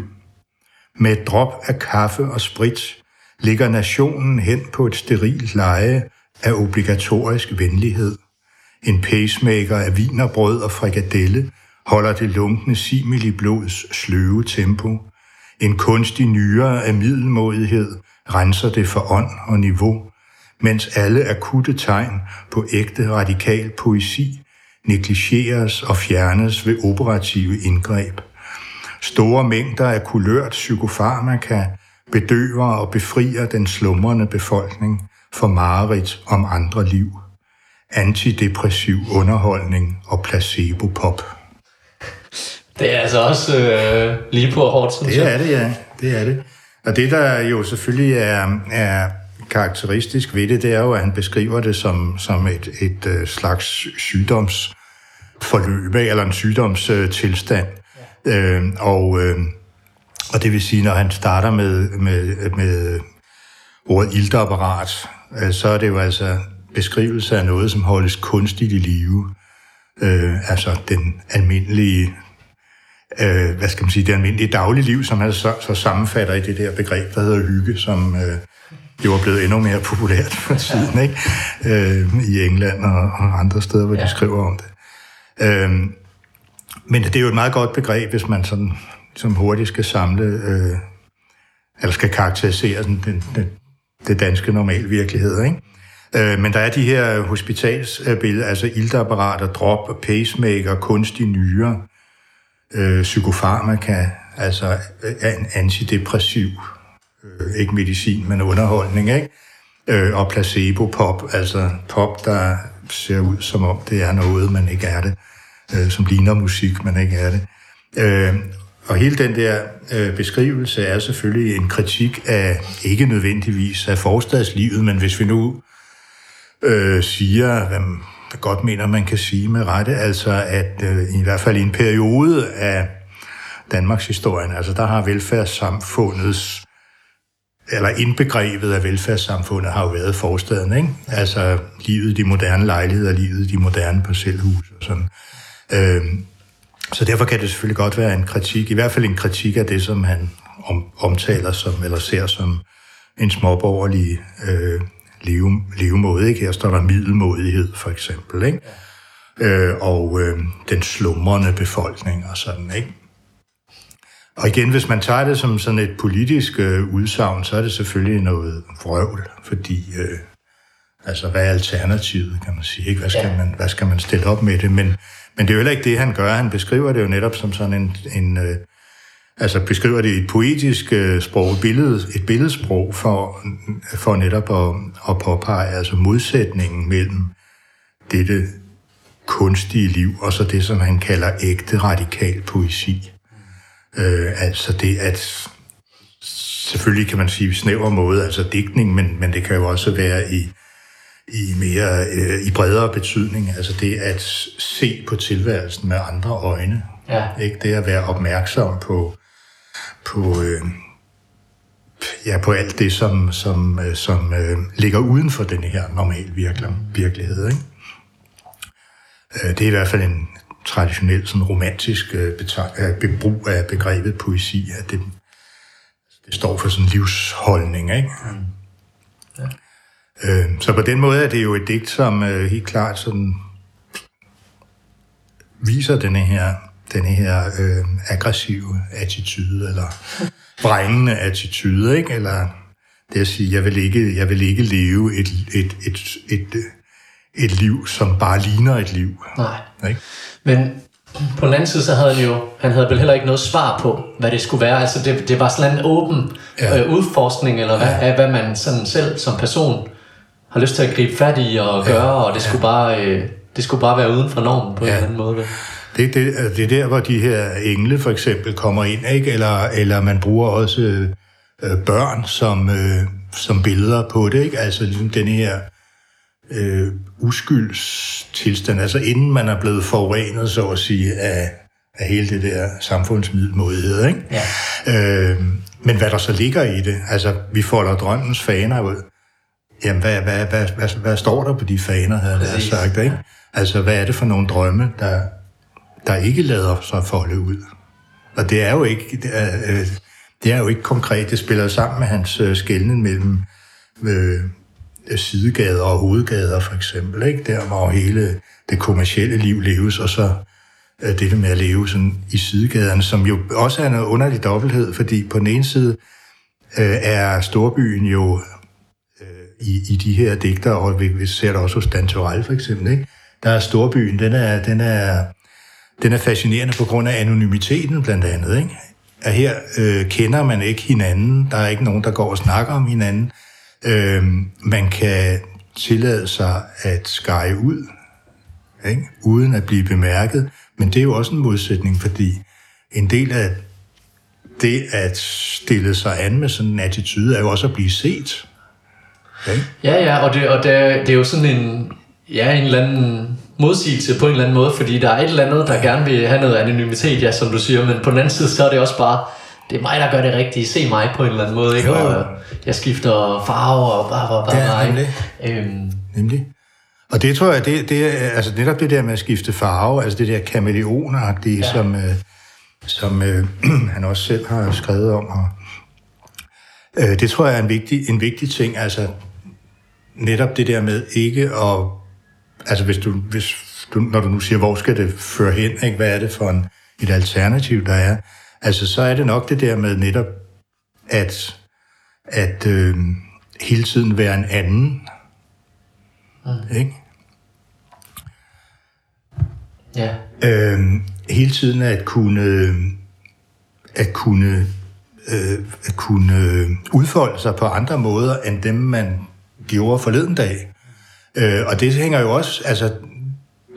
Med et drop af kaffe og sprit ligger nationen hen på et sterilt leje af obligatorisk venlighed. En pacemaker af vinerbrød og frikadelle holder det lunkne simili blods sløve tempo. En kunstig nyere af middelmodighed renser det for ånd og niveau, mens alle akutte tegn på ægte radikal poesi negligeres og fjernes ved operative indgreb. Store mængder af kulørt psykofarmaka bedøver og befrier den slumrende befolkning for mareridt om andre liv. Antidepressiv underholdning og placebo-pop. Det er altså også øh, lige på hårdt, synes Det er det, ja. Det er det. Og det, der jo selvfølgelig er, er karakteristisk ved det, det er jo, at han beskriver det som, som et, et uh, slags sygdomsforløb, eller en sygdomstilstand. Ja. Øh, og, øh, og det vil sige, når han starter med, med, med ordet iltapparat, øh, så er det jo altså beskrivelse af noget, som holdes kunstigt i live. Øh, altså den almindelige øh, hvad skal man sige, det almindelige dagligliv, som han så, så sammenfatter i det der begreb, der hedder hygge, som øh, jo er blevet endnu mere populært for tiden, ja. ikke? Øh, i England og, og andre steder, hvor ja. de skriver om det. Øh, men det er jo et meget godt begreb, hvis man sådan, som hurtigt skal samle, øh, eller skal karakterisere den, den, det danske normal virkelighed, ikke? Øh, men der er de her hospitalsbilleder, altså iltapparater, drop, pacemaker, kunstig nyre, øh, psykofarmaka, altså øh, en antidepressiv, øh, ikke medicin, men underholdning, ikke? øh, og placebo-pop, altså pop, der ser ud som om det er noget, man ikke er det, øh, som ligner musik, man ikke er det. Øh, og hele den der øh, beskrivelse er selvfølgelig en kritik af, ikke nødvendigvis af forstadslivet, men hvis vi nu øh, siger, hvem, godt mener, man kan sige med rette, altså at øh, i hvert fald i en periode af Danmarks historien, altså der har velfærdssamfundets eller indbegrebet af velfærdssamfundet har jo været forstaden, ikke? Altså livet i de moderne lejligheder, livet i de moderne parcelhus og sådan. Øh, så derfor kan det selvfølgelig godt være en kritik, i hvert fald en kritik af det, som han om, omtaler som, eller ser som en småborgerlig øh, leve, levemåde. Ikke? Her står der middelmodighed, for eksempel. Ikke? Øh, og øh, den slumrende befolkning og sådan. Ikke? Og igen, hvis man tager det som sådan et politisk øh, udsagn, så er det selvfølgelig noget vrøvl, fordi øh, altså, hvad er alternativet, kan man sige? Ikke? Hvad, skal ja. man, hvad skal man stille op med det? Men men det er jo heller ikke det, han gør. Han beskriver det jo netop som sådan en... en øh, altså beskriver det i et poetisk øh, sprog, et, billede, et billedsprog, for, for netop at, at påpege altså modsætningen mellem dette kunstige liv, og så det, som han kalder ægte radikal poesi. Øh, altså det at selvfølgelig kan man sige snæver måde, altså digtning, men, men det kan jo også være i i mere øh, i bredere betydning, altså det at se på tilværelsen med andre øjne. Ja. Ikke det at være opmærksom på på øh, ja på alt det som som øh, som øh, ligger uden for den her normal virkelig, virkelighed, ikke? Øh, det er i hvert fald en traditionel sådan romantisk øh, øh, brug af begrebet poesi, at det, det står for sådan livsholdning, ikke? Mm. Ja. Øh, så på den måde er det jo et digt, som øh, helt klart sådan viser denne her, denne her øh, aggressive attitude, eller brændende attitude, ikke? Eller det at sige, jeg vil ikke, jeg vil ikke leve et, et, et, et, et liv, som bare ligner et liv. Nej. Ikke? Men på den anden side, så havde han jo, han havde vel heller ikke noget svar på, hvad det skulle være. Altså det, det var sådan en åben ja. øh, udforskning, eller hvad, ja. af hvad man sådan selv som person har lyst til at gribe fat i og gøre, ja, og det skulle, bare, øh, det skulle bare være uden for normen på ja. en eller anden måde. Det, det, altså, det er der, hvor de her engle for eksempel kommer ind, ikke? Eller, eller man bruger også øh, børn som, øh, som billeder på det, ikke? Altså ligesom den her øh, uskyldstilstand, altså inden man er blevet forurenet, så at sige, af, af hele det der samfundsmiddelmodighed, ikke? Ja. Øh, men hvad der så ligger i det, altså vi folder drømmens faner ud, Jamen, hvad, hvad, hvad, hvad, hvad står der på de faner, havde jeg sagt, ikke? Altså, hvad er det for nogle drømme, der, der ikke lader sig folde ud? Og det er jo ikke, det er, øh, det er jo ikke konkret. Det spiller sammen med hans øh, skældning mellem øh, sidegader og hovedgader, for eksempel, ikke? Der, hvor hele det kommercielle liv leves, og så øh, det med at leve sådan i sidegaderne, som jo også er en underlig dobbelthed, fordi på den ene side øh, er storbyen jo øh, i, i de her digter, og vi, vi ser det også hos Dan Torell for eksempel, ikke? der er storbyen, den er, den er, den er fascinerende på grund af anonymiteten blandt andet. Ikke? At her øh, kender man ikke hinanden, der er ikke nogen, der går og snakker om hinanden. Øh, man kan tillade sig at skære ud, ikke? uden at blive bemærket. Men det er jo også en modsætning, fordi en del af det at stille sig an med sådan en attitude, er jo også at blive set. Okay. Ja, ja, og, det, og det, det er jo sådan en, ja, en eller anden modsigelse på en eller anden måde, fordi der er et eller andet, der gerne vil have noget anonymitet, ja, som du siger, men på den anden side, så er det også bare, det er mig, der gør det rigtige, se mig på en eller anden måde, ikke? Og jeg skifter farve og bare, bare, bare, ja, nemlig. Øhm. nemlig. Og det tror jeg, det, det er, altså netop det der med at skifte farve, altså det der kameleoner, ja. som, øh, som øh, han også selv har skrevet om, og øh, det tror jeg er en vigtig, en vigtig ting, altså netop det der med ikke at... Altså hvis du, hvis du, når du nu siger, hvor skal det føre hen, ikke? hvad er det for en, et alternativ, der er? Altså så er det nok det der med netop at, at øh, hele tiden være en anden. Mm. Ikke? Ja. Øh, hele tiden at kunne at kunne øh, at kunne udfolde sig på andre måder end dem man gjorde forleden dag. Øh, og det hænger jo også, altså,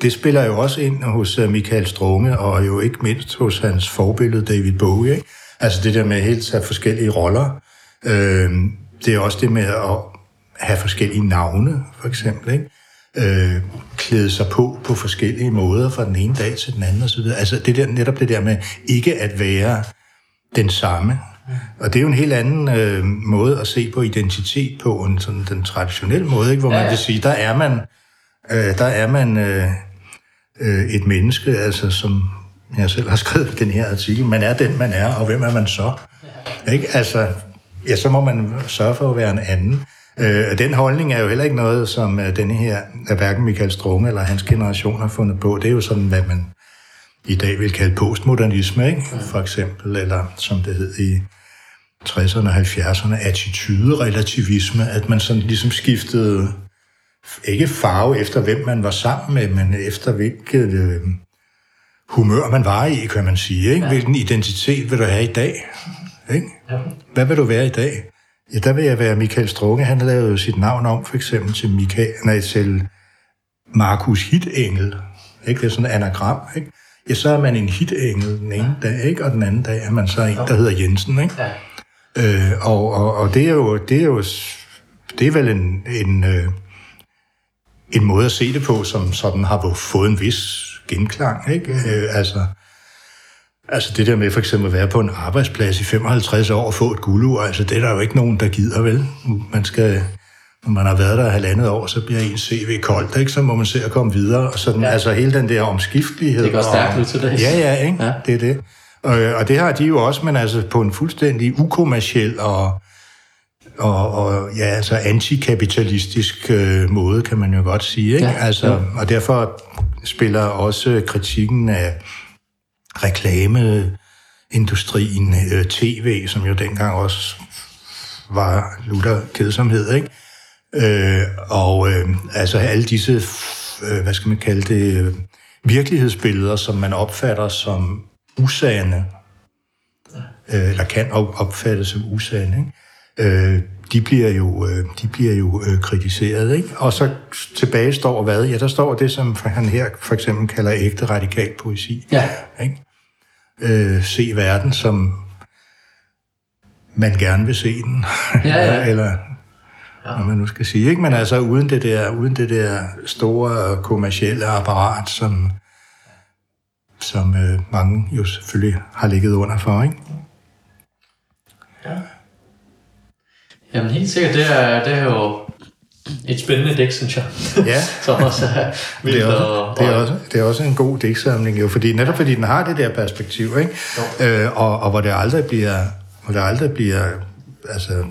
det spiller jo også ind hos øh, Michael Strunge, og jo ikke mindst hos hans forbillede David Bowie. Ikke? Altså det der med helt tage forskellige roller. Øh, det er også det med at have forskellige navne, for eksempel. Ikke? Øh, klæde sig på på forskellige måder fra den ene dag til den anden osv. Altså det der, netop det der med ikke at være den samme. Og det er jo en helt anden øh, måde at se på identitet på, en sådan den traditionelle måde, ikke? hvor man kan sige, der er man, øh, der er man øh, øh, et menneske, altså som jeg selv har skrevet den her artikel, man er den, man er, og hvem er man så? Ikke? Altså, ja, så må man sørge for at være en anden. Øh, den holdning er jo heller ikke noget, som øh, denne her, er hverken Michael Strunge eller hans generation har fundet på. Det er jo sådan, hvad man i dag vil kalde postmodernisme, ikke? for eksempel, eller som det hed i 60'erne og 70'erne, attitude-relativisme, at man sådan ligesom skiftede ikke farve efter, hvem man var sammen med, men efter hvilket øh, humør man var i, kan man sige. Ikke? Hvilken identitet vil du have i dag? Ikke? Hvad vil du være i dag? Ja, der vil jeg være Michael Strunge. Han lavede jo sit navn om, for eksempel til, Michael, nej, til Markus Hitengel. Ikke? Det er sådan en anagram. Ikke? Ja, så er man en hitengel den ene dag, ikke? og den anden dag er man så en, der hedder Jensen. Ikke? Ja. Øh, og, og, og det er jo, det er jo det er vel en, en, øh, en måde at se det på, som sådan har fået en vis genklang. Ikke? Øh, altså, altså det der med for eksempel at være på en arbejdsplads i 55 år og få et guldur, altså det er der jo ikke nogen, der gider vel. Man skal, når man har været der halvandet år, så bliver en CV koldt, ikke? så må man se at komme videre. Og sådan, ja. Altså hele den der omskiftelighed. Det går stærkt ud til det. Ja, ja, ikke? Ja. det er det. Og, og det har de jo også, men altså på en fuldstændig ukommersiel og, og, og ja, altså antikapitalistisk øh, måde, kan man jo godt sige. Ikke? Ja, altså, ja. Og derfor spiller også kritikken af reklameindustrien, øh, tv, som jo dengang også var lutter kedsomhed, ikke? Øh, og øh, altså alle disse, øh, hvad skal man kalde det, øh, virkelighedsbilleder, som man opfatter som usande, øh, eller kan opfattes som usande, ikke? Øh, de bliver jo, øh, de bliver jo øh, kritiseret. Ikke? Og så tilbage står hvad? Ja, der står det, som han her for eksempel kalder ægte radikal poesi. Ja. Ikke? Øh, se verden, som man gerne vil se den. Ja, ja. Eller ja. hvad man nu skal sige. Ikke? Men altså uden det der, uden det der store kommercielle apparat, som, som øh, mange jo selvfølgelig har ligget under for. Ikke? Ja. Jamen helt sikkert, det er, det er jo et spændende dæk, synes jeg. Ja. Som også er det er også, og, det, er også, det er også en god dæksamling, jo, fordi, netop fordi den har det der perspektiv, ikke? Øh, og, og hvor det aldrig bliver, hvor det aldrig bliver altså,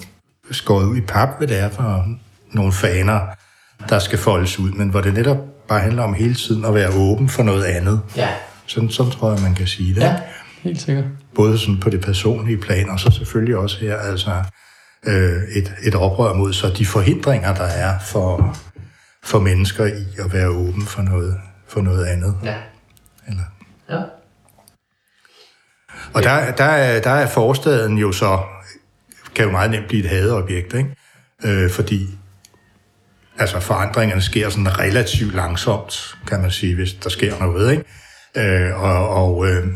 skåret ud i pap, hvad det er for nogle faner, der skal foldes ud, men hvor det netop bare handler om hele tiden at være åben for noget andet. Ja. Sådan, sådan tror jeg, man kan sige det. Ja, helt sikkert. Både sådan på det personlige plan, og så selvfølgelig også her, altså øh, et, et oprør mod så de forhindringer, der er for, for mennesker i at være åben for noget, for noget andet. Ja. Eller. Ja. Og der, der, er, der er forstaden jo så, kan jo meget nemt blive et hadeobjekt, ikke? Øh, fordi altså forandringerne sker sådan relativt langsomt, kan man sige, hvis der sker noget, ikke? Øh, og og øh,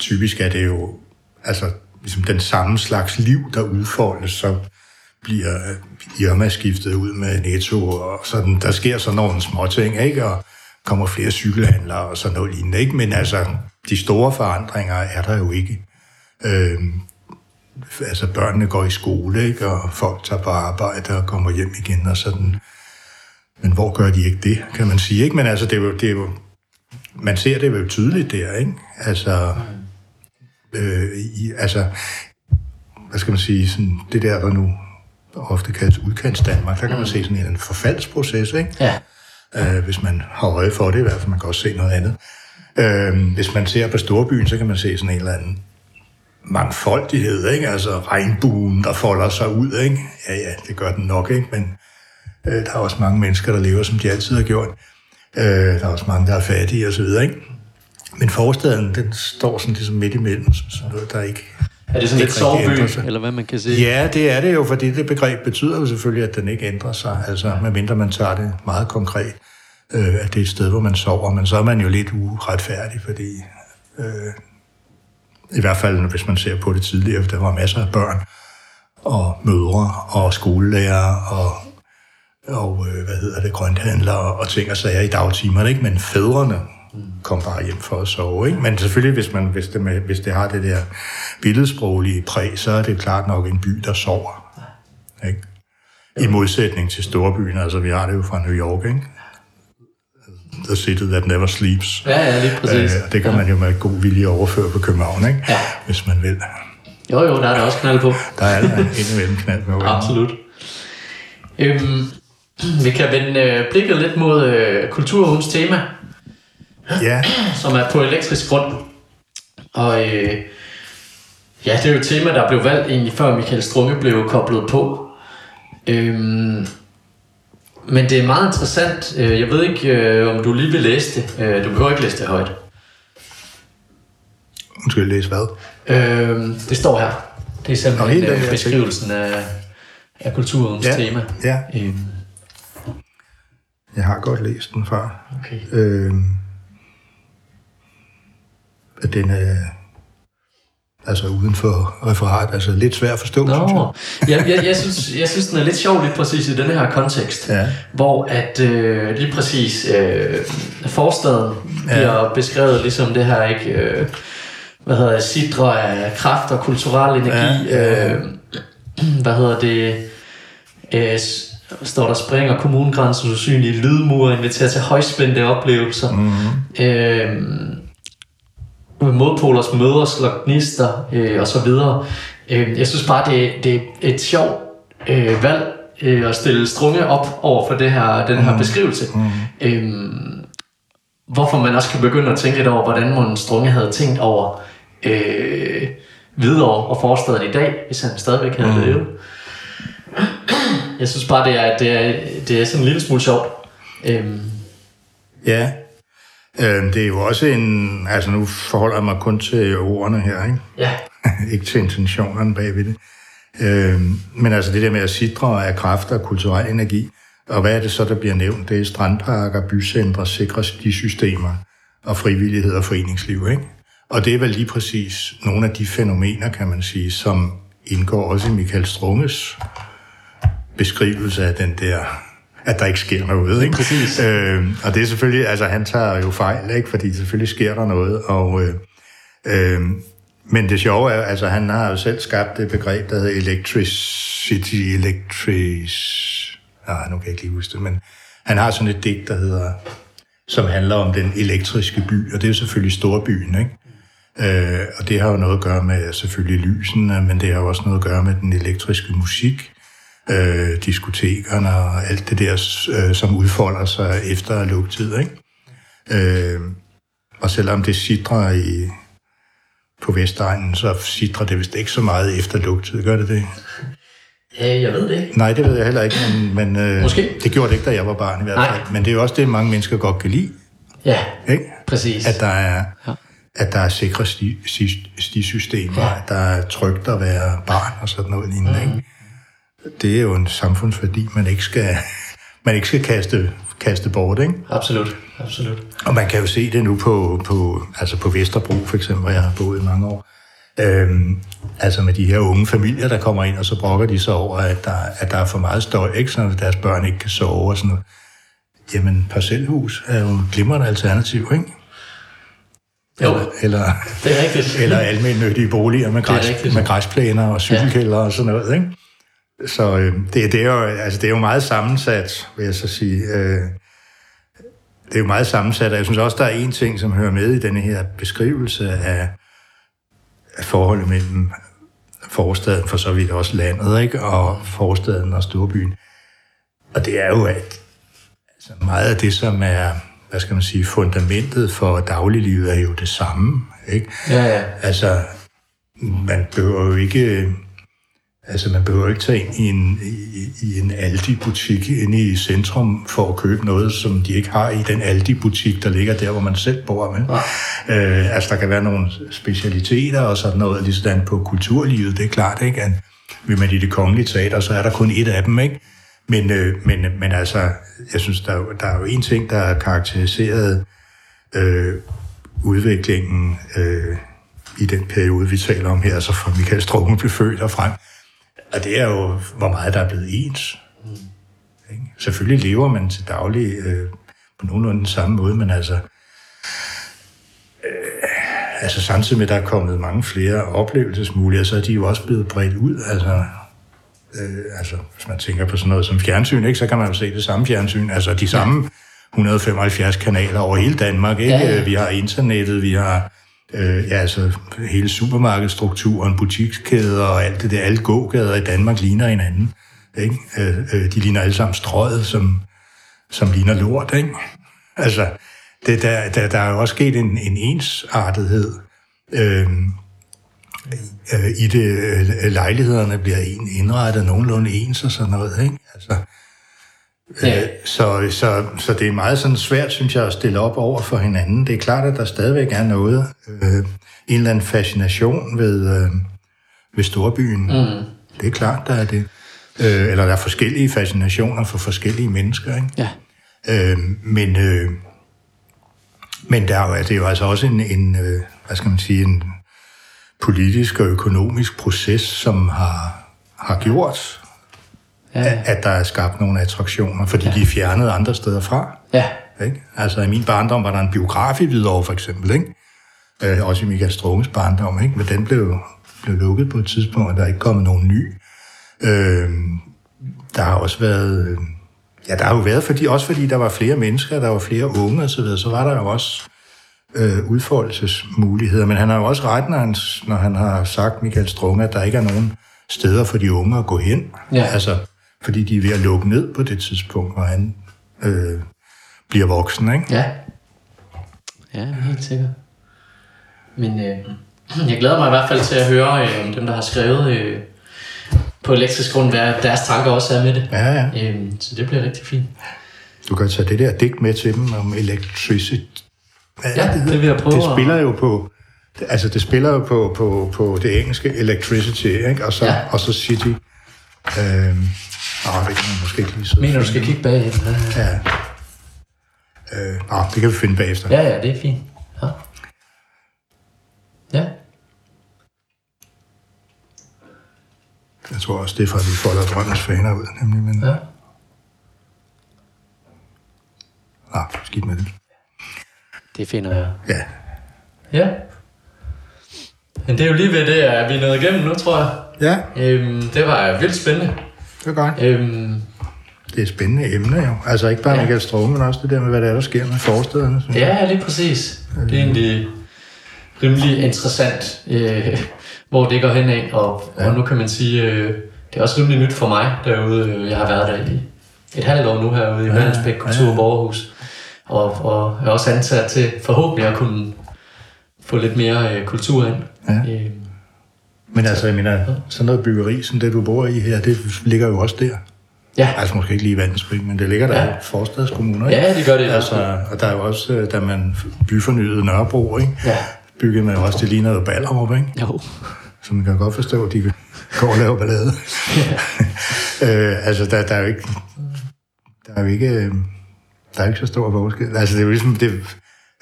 typisk er det jo, altså ligesom den samme slags liv, der udfoldes, så bliver øh, Irma skiftet ud med Netto, og sådan, der sker sådan nogle små ting, ikke? Og kommer flere cykelhandlere og sådan noget lignende, ikke? Men altså, de store forandringer er der jo ikke. Øh, altså, børnene går i skole, ikke? Og folk tager på arbejde og kommer hjem igen og sådan. Men hvor gør de ikke det, kan man sige, ikke? Men altså, det er jo, det er jo man ser det jo tydeligt der, ikke? Altså, øh, i, altså, hvad skal man sige, sådan, det der, der nu ofte kaldes udkants Danmark, der kan man se sådan en forfaldsproces, ikke? Ja. Øh, hvis man har øje for det, i hvert fald man kan også se noget andet. Øh, hvis man ser på storbyen, så kan man se sådan en eller anden mangfoldighed, ikke? Altså regnbuen, der folder sig ud, ikke? Ja, ja, det gør den nok, ikke? Men øh, der er også mange mennesker, der lever, som de altid har gjort. Øh, der er også mange, der er fattige og så videre, ikke? Men forstaden, den står sådan ligesom midt imellem, som sådan noget, der ikke Er det sådan lidt soveby, eller hvad man kan sige? Ja, det er det jo, fordi det begreb betyder jo selvfølgelig, at den ikke ændrer sig. Altså, medmindre man tager det meget konkret, øh, at det er et sted, hvor man sover. Men så er man jo lidt uretfærdig, fordi... Øh, i hvert fald, hvis man ser på det tidligere, der var masser af børn og mødre og skolelærer og og øh, hvad hedder det, grønthandlere og ting og sager i dagtimerne, ikke? men fædrene kom bare hjem for at sove. Ikke? Men selvfølgelig, hvis, man, hvis, det, med, hvis det har det der billedsproglige præg, så er det klart nok en by, der sover. Ikke? I modsætning til storbyen, altså vi har det jo fra New York, ikke? The city that never sleeps. Ja, ja, lige præcis. Øh, det kan man jo med god vilje overføre på København, ikke? Ja. hvis man vil. Jo, jo, der er der også knald på. Der er der indimellem knald med. Absolut. Øhm, vi kan vende øh, blikket lidt mod øh, kulturugens tema, Ja, som er på elektrisk grund. Og øh, ja, det er jo et tema, der blev valgt egentlig før Michael Strunge blev koblet på. Øhm, men det er meget interessant. Øh, Jeg ved ikke, øh, om du lige vil læse det. Øh, Du behøver ikke læse det højt. undskyld, læse hvad? Det står her. Det er Nå, simpelthen helt øh, her beskrivelsen af, af kulturens Ja, tema. ja. Øhm, Jeg har godt læst den før. Okay. Øh, at den er altså uden for referat, altså lidt svær at forstå, synes jeg. Nå, jeg, jeg, jeg, synes, jeg synes, den er lidt sjov lige præcis i den her kontekst, Ja. hvor at øh, lige præcis øh, forstaden Ja. bliver beskrevet ligesom det her, ikke? Øh, hvad hedder det, sidre af kraft og kulturel energi. Ja. Øh, hvad hedder det, øh, står der springer kommunegrænsen usynlige lydmure, inviterer til højspændte oplevelser. Mm-hmm. Øh, modpolers møder, slår gnister øh, og så videre. Øh, jeg synes bare, det, det er et sjovt øh, valg øh, at stille strunge op over for det her, den her mm. beskrivelse. Mm. Øh, hvorfor man også kan begynde at tænke lidt over, hvordan man strunge havde tænkt over øh, Hvidovre og forstaden i dag, hvis han stadigvæk havde mm. levet. Jeg synes bare, det er, det er, det er sådan en lille smule sjovt. Øh, Ja. Øh, det er jo også en... Altså, nu forholder jeg mig kun til ordene her, ikke? ja, ikke til intentionerne bagved det. Øh, men altså det der med at sidre af kræfter og kulturel energi, og hvad er det så, der bliver nævnt? Det er strandparker, bycentre, sikre de systemer og frivillighed og foreningsliv, ikke? Og det er vel lige præcis nogle af de fænomener, kan man sige, som indgår også i Michael Strunges beskrivelse af den der at der ikke sker noget, ikke? Præcis. Øh, og det er selvfølgelig, altså han tager jo fejl, ikke? Fordi selvfølgelig sker der noget, og øh, øh, men det sjove er, altså han har jo selv skabt det begreb, der hedder electricity, electric... Nej, nu kan jeg ikke lige huske det, men han har sådan et digt, der hedder, som handler om den elektriske by, og det er jo selvfølgelig storbyen, ikke? Øh, og det har jo noget at gøre med selvfølgelig lysene, men det har jo også noget at gøre med den elektriske musik, øh, diskotekerne og alt det der, øh, som udfolder sig efter lugtid, ikke? Øh, og selvom det sidder i, på Vestegnen, så sidder det vist ikke så meget efter lugtid, gør det det? ja jeg ved det ikke. Nej, det ved jeg heller ikke, men, men øh, Måske. det gjorde det ikke, da jeg var barn i hvert Nej. fald. Men det er jo også det, mange mennesker godt kan lide, Ja, ikke? præcis. At der er, Ja. at der er sikre sti, sti, stisystemer, ja. at der er trygt at være barn og sådan noget lignende, Mm. ikke? Det er jo en samfundsværdi, man ikke skal, man ikke skal kaste, kaste bort, ikke? Absolut, absolut. Og man kan jo se det nu på, på, altså på Vesterbro, for eksempel, hvor jeg har boet i mange år. Øhm, altså med de her unge familier, der kommer ind, og så brokker de sig over, at der, at der er for meget støj, ikke? så deres børn ikke kan sove og sådan noget. Jamen, parcelhus er jo et glimrende alternativ, ikke? Jo. Eller, eller, Det er rigtigt. eller almindelige boliger med, græs, med græsplæner og cykelkælder og sådan noget, ikke? Så øh, det, det, er jo, altså, det er jo meget sammensat, vil jeg så sige. Øh, det er jo meget sammensat, og jeg synes også, der er en ting, som hører med i denne her beskrivelse af, af forholdet mellem forstaden, for så vidt også landet, ikke? og forstaden og storbyen. Og det er jo, at altså meget af det, som er, hvad skal man sige, fundamentet for dagliglivet, er jo det samme. Ikke? Ja, ja. Altså, man behøver jo ikke... Altså, man behøver ikke tage ind i en, i, i en Aldi-butik inde i centrum for at købe noget, som de ikke har i den Aldi-butik, der ligger der, hvor man selv bor. Men, øh, altså, der kan være nogle specialiteter og sådan noget, ligesom på kulturlivet, det er klart, ikke? At, vil man i det kongelige teater, så er der kun et af dem, ikke? Men, øh, men, men altså, jeg synes, der, der er jo en ting, der er karakteriseret øh, udviklingen øh, i den periode, vi taler om her, altså fra Michael Strunge blev født og frem. Og det er jo, hvor meget der er blevet ens. Mm. Selvfølgelig lever man til daglig øh, på nogenlunde den samme måde, men altså, øh, altså samtidig med, at der er kommet mange flere oplevelsesmuligheder, så er de jo også blevet bredt ud. Altså, øh, altså hvis man tænker på sådan noget som fjernsyn, ikke, så kan man jo se det samme fjernsyn, altså de samme 175 kanaler over hele Danmark. Ikke? Ja, ja. Vi har internettet, vi har øh, ja, altså, hele supermarkedsstrukturen, butikskæder og alt det der. Alle gågader i Danmark ligner hinanden. Ikke? Øh, øh, de ligner alle sammen strøget, som, som ligner lort. Ikke? Altså, det, der, der, der er jo også sket en, en ensartethed øh, øh, i det. Øh, lejlighederne bliver indrettet nogenlunde ens og sådan noget. Ikke? Altså, Ja. Øh, så, så, så det er meget sådan svært, synes jeg, at stille op over for hinanden. Det er klart, at der stadigvæk er noget, øh, en eller anden fascination ved, øh, ved storbyen. Mm. Det er klart, der er det. Øh, eller der er forskellige fascinationer for forskellige mennesker. Ikke? Ja. Øh, men, øh, men der er, det er jo altså også en, en øh, hvad skal man sige, en politisk og økonomisk proces, som har, har gjort, ja. at, at der er skabt nogle attraktioner, fordi ja. de er fjernet andre steder fra. Ja. Ikke? Altså i min barndom var der en biograf i Hvidovre for eksempel, ikke? Øh, også i Michael Strunges barndom, ikke? men den blev, blev lukket på et tidspunkt, og der er ikke kommet nogen ny. Øh, der har også været... Øh, ja, der har jo været, fordi, også fordi der var flere mennesker, der var flere unge og så videre, så var der jo også øh, udfoldelsesmuligheder. Men han har jo også ret, når han, når han har sagt, Michael Strunge, at der ikke er nogen steder for de unge at gå hen. Ja. Altså, fordi de er ved at lukke ned på det tidspunkt, hvor han øh, bliver voksen, ikke? Ja. Ja, helt sikkert. Men øh, jeg glæder mig i hvert fald til at høre øh, om dem, der har skrevet øh, på elektrisk grund, hvad deres tanker også er med det. Ja, ja. Øh, så det bliver rigtig fint. Du kan tage det der digt med til dem om electricity. Hvad ja, det, det vil jeg prøve. Det spiller jo på, altså det spiller jo på, på, på det engelske electricity, ikke? Og så, ja. og så city. Øh, Nå, det kan man måske ikke lige så Mener du skal kigge bag? Ja. Øh, nå, det kan vi finde bagefter. Ja, ja, det er fint. Ja. Ja. Jeg tror også, det er fra, at vi folder drømmens faner ud, nemlig. Men... Ja. Nå, skidt med det. Det finder jeg. Ja. Ja. Men det er jo lige ved det, at vi er nået igennem nu, tror jeg. Ja. Øhm, det var vildt spændende. Det er godt. Øhm, det er spændende emne jo. Altså ikke bare ja. Michael Strome, men også det der med, hvad der, er, der sker med forstederne. Ja, lige præcis. Det er egentlig rimelig interessant, øh, hvor det går hen af. Og, ja. og nu kan man sige, øh, det er også rimelig nyt for mig derude. Jeg har været der i et halvt år nu herude i ja, Vandensbæk Kultur- og Borgerhus. Og, og er også ansat til forhåbentlig at kunne få lidt mere øh, kultur ind. Ja. Øh, men altså, jeg mener, sådan noget byggeri, som det du bor i her, det ligger jo også der. Ja. Altså måske ikke lige i Vandensbring, men det ligger der ja. i forstadskommuner. Ikke? Ja, det gør det. Altså, og der er jo også, øh, da man byfornyede Nørrebro, ikke? Ja. byggede man jo også, det ligner jo Ballerup, ikke? Jo. Så man kan godt forstå, at de går og laver ballade. Ja. øh, altså, der, der er jo ikke... Der er jo ikke... Øh, der er ikke så stor forskel. Altså, det er jo ligesom... Det,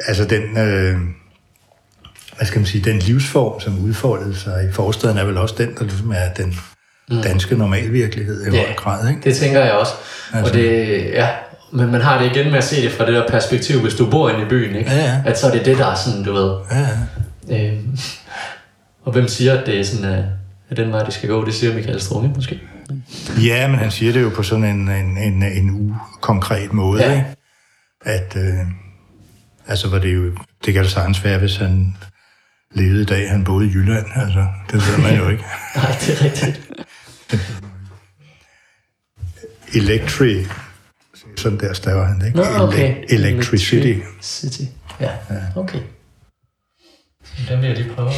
altså, den... Øh, hvad skal man sige, den livsform, som udfoldede sig i forstaden, er vel også den, der ligesom er den mm. danske normalvirkelighed i ja, høj grad. Ikke? det tænker jeg også. Altså. Og det, ja, men man har det igen med at se det fra det der perspektiv, hvis du bor inde i byen, ikke? Ja, ja. at så er det det, der er sådan, du ved. Ja, ja. Øhm, og hvem siger, at det er sådan, at, at den vej, det skal gå? Det siger Michael Strunge måske. Ja, men han siger det jo på sådan en, en, en, en ukonkret måde. Ja. Ikke? At, øh, altså, var det jo, det kan da sagtens være, hvis han levede i dag, han boede i Jylland. Altså, det ved man jo ikke. Nej, det er rigtigt. Electric, sådan der staver han, ikke? Nå, okay. Electricity. City, ja. ja. Okay. Den vil jeg lige prøve.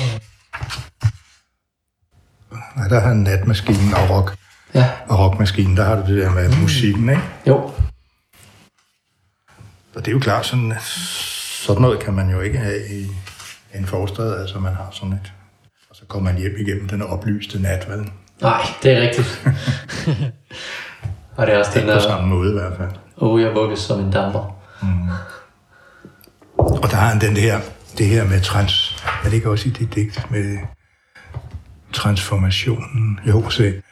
Nej, der har han natmaskinen og rock. Ja. Og rockmaskinen, der har du det der med mm. musikken, ikke? Jo. Og det er jo klart, sådan, sådan noget kan man jo ikke have i en forstad, altså man har sådan et... Og så kommer man hjem igennem den oplyste nat, vel? Nej, det er rigtigt. og det er også den Ikke på der, samme måde i hvert fald. oh, jeg vugges som en damper. Og der har han den her, det her med trans... Er det ikke også i det digt med transformationen? Jo, se.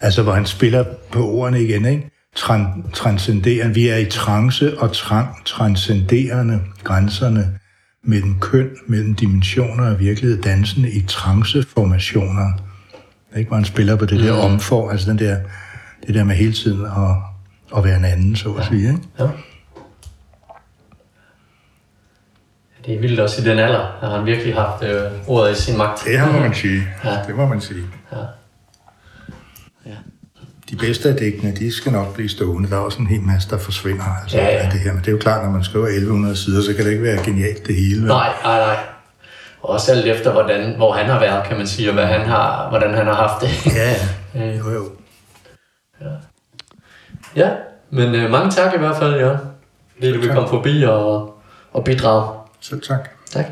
Altså, hvor han spiller på ordene igen, ikke? Tran, transcenderende. Vi er i trance og trang, transcenderende grænserne mellem køn, mellem dimensioner og virkelighed, dansende i tranceformationer. Ikke? Hvor han spiller på det der omfor, altså den der, det der med hele tiden at, at være en anden, så at sige. Ikke? Ja. Det er vildt også i den alder, har han virkelig haft øh, ordet i sin magt. Det må man sige. Ja. Det må man sige. Ja. De bedste af digtene, de skal nok blive stående. Der er også en hel masse, der forsvinder altså, Ja, ja. af det her. Men det er jo klart, når man skriver 1100 sider, så kan det ikke være genialt det hele. vel? Nej, nej, nej. Også alt efter, hvordan, hvor han har været, kan man sige, og hvad han har, hvordan han har haft det. Ja, ja. Øh, Jo, jo. ja, men øh, mange tak i hvert fald, Jørgen. Fordi du vil komme forbi og, og bidrage. Selv tak. Tak.